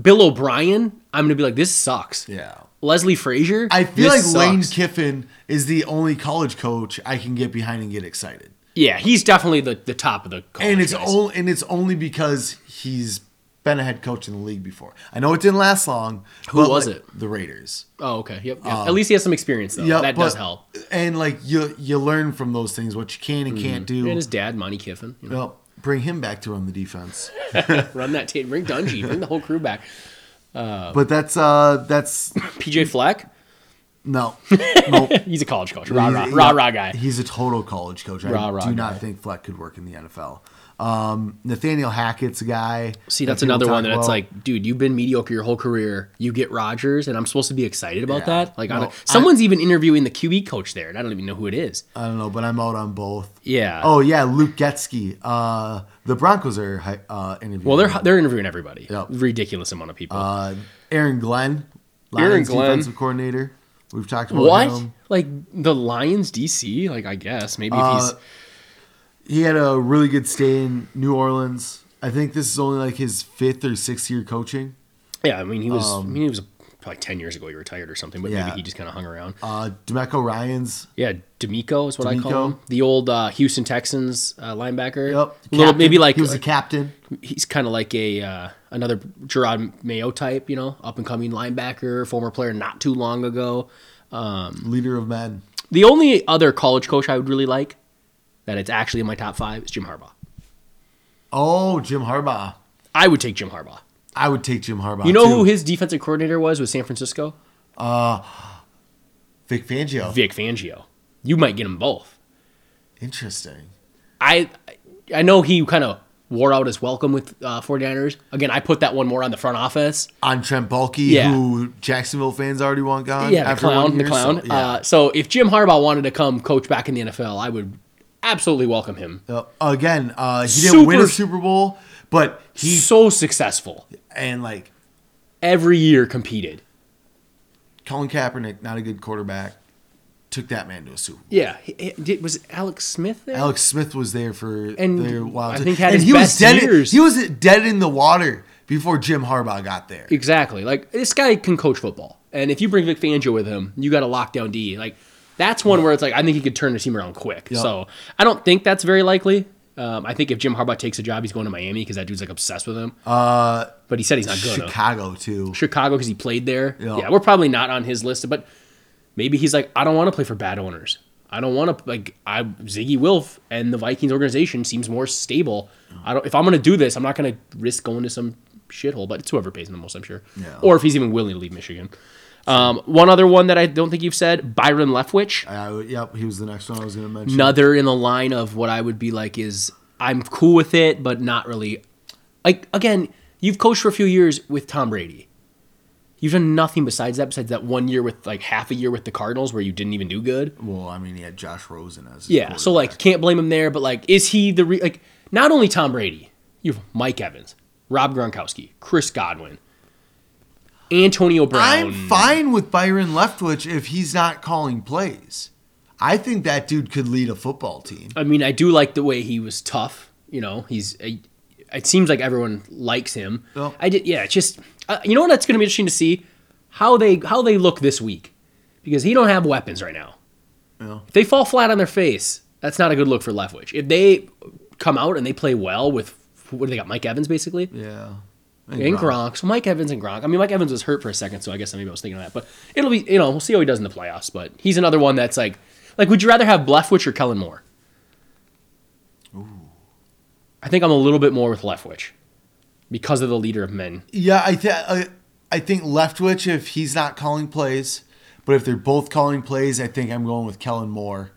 Bill O'Brien, I'm gonna be like, this sucks. yeah. Leslie Frazier, I feel like this Lane. Kiffin is the only college coach I can get behind and get excited. Yeah, he's definitely the, the top of the college and it's only and it's only because he's been a head coach in the league before. I know it didn't last long. Who was like, it? The Raiders. Oh, okay. Yep. yep. At least he has some experience though. Yeah, that but- does help. And like you you learn from those things what you can and can't do. Mm-hmm. And his dad, Monty Kiffin. You know, well, bring him back to run the defense. run that team. Bring Dungy. Bring the whole crew back. but that's uh that's PJ Fleck. no. no. He's a college coach. Rah rah rah rah guy. He's a total college coach. I Rah, rah do guy. not think Fleck could work in the NFL. Um, Nathaniel Hackett's a guy. See, that's people another one that's about. like, dude, you've been mediocre your whole career. You get Rodgers, and I'm supposed to be excited about Yeah. that. Like, No, don't, I- someone's even interviewing the QB coach there, and I don't even know who it is. I don't know, but I'm out on both. Yeah. Oh yeah, Luke Getsy. Uh, the Broncos are uh, interviewing. well, they're they're interviewing everybody. Yep. Ridiculous amount of people. uh, Aaron Glenn, Aaron Glenn. defensive coordinator. We've talked about what? him. Like the Lions DC? Like I guess maybe if Uh, he's He had a really good stay in New Orleans. I think this is only like his fifth or sixth year coaching. yeah. I mean, he was. I mean, he was probably ten years ago. He retired or something, but um, Yeah. maybe he just kind of hung around. Uh, DeMeco Ryans. Yeah, D'Amico is what I call him. The old uh, Houston Texans uh, linebacker. Yep. A little maybe like he was a captain. he's kind of like a uh, another Jerod Mayo type, you know, up and coming linebacker, former player not too long ago. leader of men. The only other college coach I would really like that it's actually in my top five is Jim Harbaugh. Oh, Jim Harbaugh. I would take Jim Harbaugh. I would take Jim Harbaugh. You know too. who his defensive coordinator was with San Francisco? Uh, Vic Fangio. Vic Fangio. You might get them both. Interesting. I I know he kind of wore out his welcome with uh, 49ers. Again, I put that one more on the front office. On Trent Baalke, Yeah. who Jacksonville fans already want gone. Yeah, the clown, the clown. So, yeah. uh, so if Jim Harbaugh wanted to come coach back in the NFL, I would absolutely welcome him. Uh, again, uh, he didn't win a Super- Super Bowl, but he's so successful. and like Every year competed. Colin Kaepernick, not a good quarterback, took that man to a Super Bowl. Yeah, did- was Alex Smith there? Alex Smith was there for And their while I think had and his he best was dead. years. He was dead in the water before Jim Harbaugh got there. Exactly. Like this guy can coach football, and if you bring Vic Fangio with him, you got a lockdown D. Like that's one where it's like I think he could turn the team around quick. So I don't think that's very likely. Um, I think if Jim Harbaugh takes a job, he's going to Miami because that dude's like obsessed with him. Uh, But he said he's not gonna. Chicago too. Chicago because he played there. Yeah. Yeah. we're probably not on his list, but maybe he's like, I don't want to play for bad owners. I don't want to like I Ziggy Wilf and the Vikings organization seems more stable. I don't if I'm gonna do this, I'm not gonna risk going to some shithole, but it's whoever pays him the most, I'm sure. Yeah. Or if he's even willing to leave Michigan. Um, one other one that I don't think you've said, Byron Leftwich. Uh, yep, he was the next one I was going to mention. Another in the line of what I would be like is I'm cool with it, but not really. Like again, you've coached for a few years with Tom Brady. You've done nothing besides that, besides that one year with like half a year with the Cardinals where you didn't even do good. Well, I mean, he had Josh Rosen as Yeah, so like can't blame him there, but like is he the re- like not only Tom Brady, you have Mike Evans, Rob Gronkowski, Chris Godwin, Antonio Brown. I'm fine with Byron Leftwich if he's not calling plays. I think that dude could lead a football team. I mean, I do like the way he was tough. You know, he's. A, it seems like everyone likes him. Yeah. I did. Yeah, it's just. Uh, you know what? That's going to be interesting to see how they how they look this week because he don't have weapons right now. Yeah. If they fall flat on their face, that's not a good look for Leftwich. If they come out and they play well with what do they got? Mike Evans basically. Yeah. And Gronk. So Mike Evans and Gronk. I mean, Mike Evans was hurt for a second, so I guess maybe I was thinking of that. But it'll be, you know, we'll see how he does in the playoffs. But he's another one that's like, like, would you rather have Leftwich or Kellen Moore? Ooh. I think I'm a little bit more with Leftwich because of the leader of men. Yeah, I, th- I I think Leftwich if he's not calling plays, but if they're both calling plays, I think I'm going with Kellen Moore,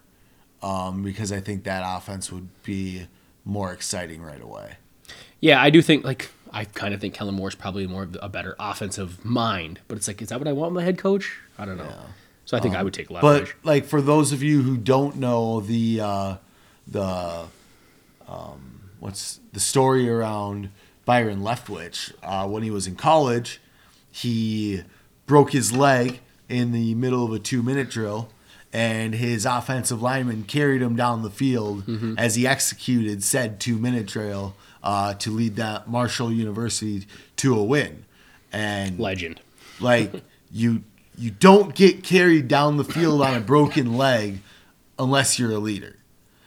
um, because I think that offense would be more exciting right away. Yeah, I do think like I kind of think Kellen Moore's probably more of a better offensive mind. But it's like, is that what I want my head coach? I don't know. So I think I would take Leftwich. But like for those of you who don't know the uh, the um, what's the story around Byron Leftwich uh, when he was in college, he broke his leg in the middle of a two minute drill. And his offensive lineman carried him down the field as he executed said two minute drill uh, to lead that Marshall University to a win. And Legend. like you you don't get carried down the field on a broken leg unless you're a leader.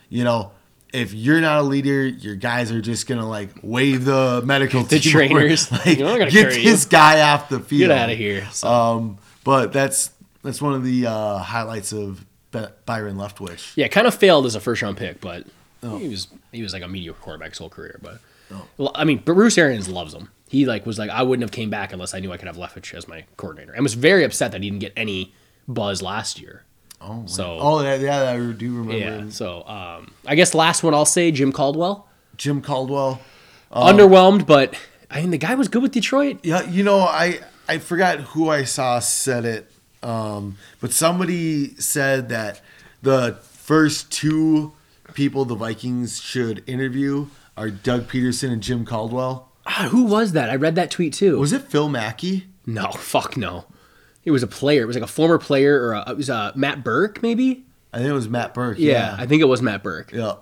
You know, if you're not a leader, your guys are just gonna like wave the medical The team over, trainers. like You're not gonna get this guy off the field. Get out of here. So, Um, but that's that's one of the uh, highlights of Byron Leftwich. yeah, kind of failed as a first round pick, but Oh. he was he was like a mediocre quarterback his whole career. But well, I mean, Bruce Arians loves him. He like was like, I wouldn't have came back unless I knew I could have Leftwich as my coordinator, and was very upset that he didn't get any buzz last year. Oh, So- oh yeah, yeah, I do remember Yeah. So um, I guess last one I'll say Jim Caldwell. Jim Caldwell. Underwhelmed, but I mean the guy was good with Detroit. Yeah, you know, I I forgot who I saw said it, um, but somebody said that the first two people the Vikings should interview are Doug Pederson and Jim Caldwell. Ah, who was that? I read that tweet too. Was it Phil Mackey? no, fuck no. It was a player. It was like a former player, or a, it was uh, Matt Birk, maybe. I think it was Matt Birk. Yeah, I think it was Matt Birk. yeah.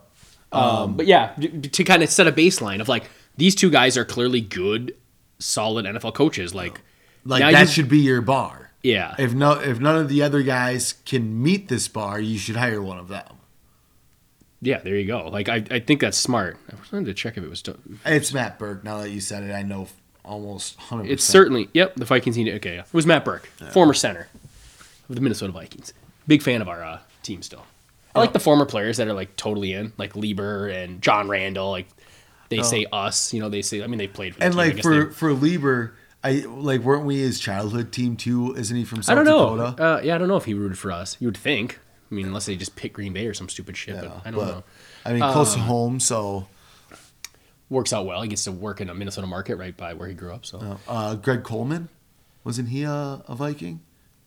Um, but yeah, to kind of set a baseline of like these two guys are clearly good, solid NFL coaches. Like, Like that you- should be your bar. yeah, If no, if none of the other guys can meet this bar, you should hire one of them. Yeah. There you go. Like, I, I think that's smart. I wanted to check if it was. It's Matt Birk. Now that you said it, I know almost hundred. It's certainly yep. The Vikings need okay. Yeah. It was Matt Birk, former center of the Minnesota Vikings. Big fan of our uh, team still. I like the former players that are like totally in, like Leber and John Randle. Like they say us, you know. They say I mean they played for the And team. Like for they- for Leber, I like weren't we his childhood team too? Isn't he from South I don't know. Uh, yeah, I don't know if he rooted for us. You would think. I mean, unless they just pick Green Bay or some stupid shit. but I don't but, know. I mean, close Um, to home, so Works out well. He gets to work in a Minnesota market right by where he grew up. So uh, Greg Coleman, wasn't he a, a Viking?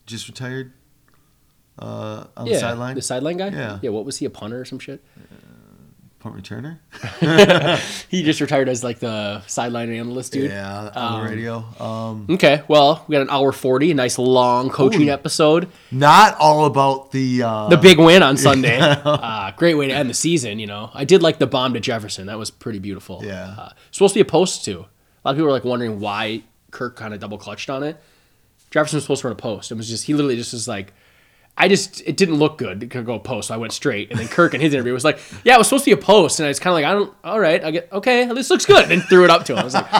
Just retired uh, on yeah, the sideline. the sideline guy. Yeah. yeah. What was he a punter or some shit? Punt returner. He just retired as like the sideline analyst, dude. Yeah, on the radio. Um, Okay, well, we got an hour 40, a nice long coaching Ooh. episode. not all about the uh, The big win on Sunday. uh, great way to end the season, you know. I did like the bomb to Jefferson. That was pretty beautiful. Yeah. Uh, supposed to be a post, too. A lot of people were like wondering why Kirk kind of double clutched on it. Jefferson was supposed to run a post. It was just, he literally just was like, I just, it didn't look good to go post, so I went straight. And then Kirk in his interview was like, Yeah, it was supposed to be a post. And I was kind of like, I don't, all right, I get, okay, this looks good. And threw it up to him. I was like,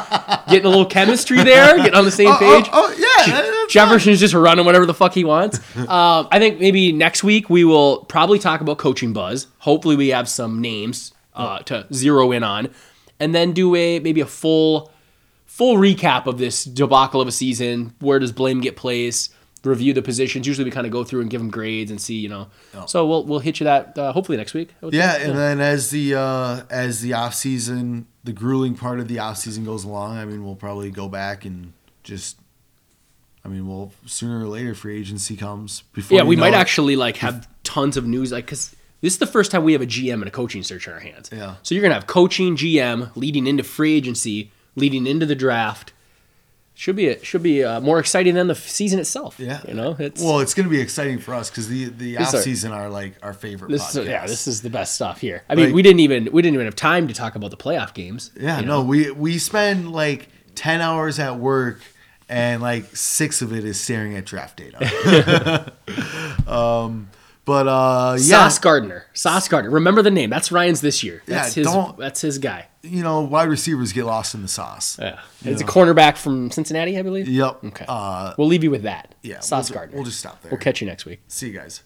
getting a little chemistry there, getting on the same Oh, page. oh, oh, yeah. Jefferson's just running whatever the fuck he wants. Um, I think maybe next week we will probably talk about coaching buzz. Hopefully we have some names uh, to zero in on, and then do a maybe a full full recap of this debacle of a season. Where does blame get placed? Review the positions. Usually we kind of go through and give them grades and see, you know. So we'll we'll hit you that uh, hopefully next week. Yeah, think. and then as the uh, as the off season, the grueling part of the off season goes along, I mean, we'll probably go back and just, I mean, we'll sooner or later free agency comes. Before yeah, we might it- actually like have tons of news, like because this is the first time we have a GM and a coaching search in our hands. Yeah. So you're gonna have coaching, GM, leading into free agency, leading into the draft. Should be a, should be uh, more exciting than the season itself. Yeah, You know, it's well, it's going to be exciting for us because the the off are- season are like our favorite. this is, yeah, this is the best stuff here. I mean, Like- we didn't even we didn't even have time to talk about the playoff games. Yeah, you no, we we spend like ten hours at work, and like six of it is staring at draft data. um, but uh, yeah, Sauce Gardner, Sauce Gardner. Remember the name? That's Ryan's this year. Yeah, his. don't- That's his guy. You know, wide receivers get lost in the sauce. Yeah, it's a cornerback from Cincinnati, I believe. Yep. Okay. Uh, we'll leave you with that. yeah, Sauce we'll, Gardner. We'll just stop there. We'll catch you next week. See you guys.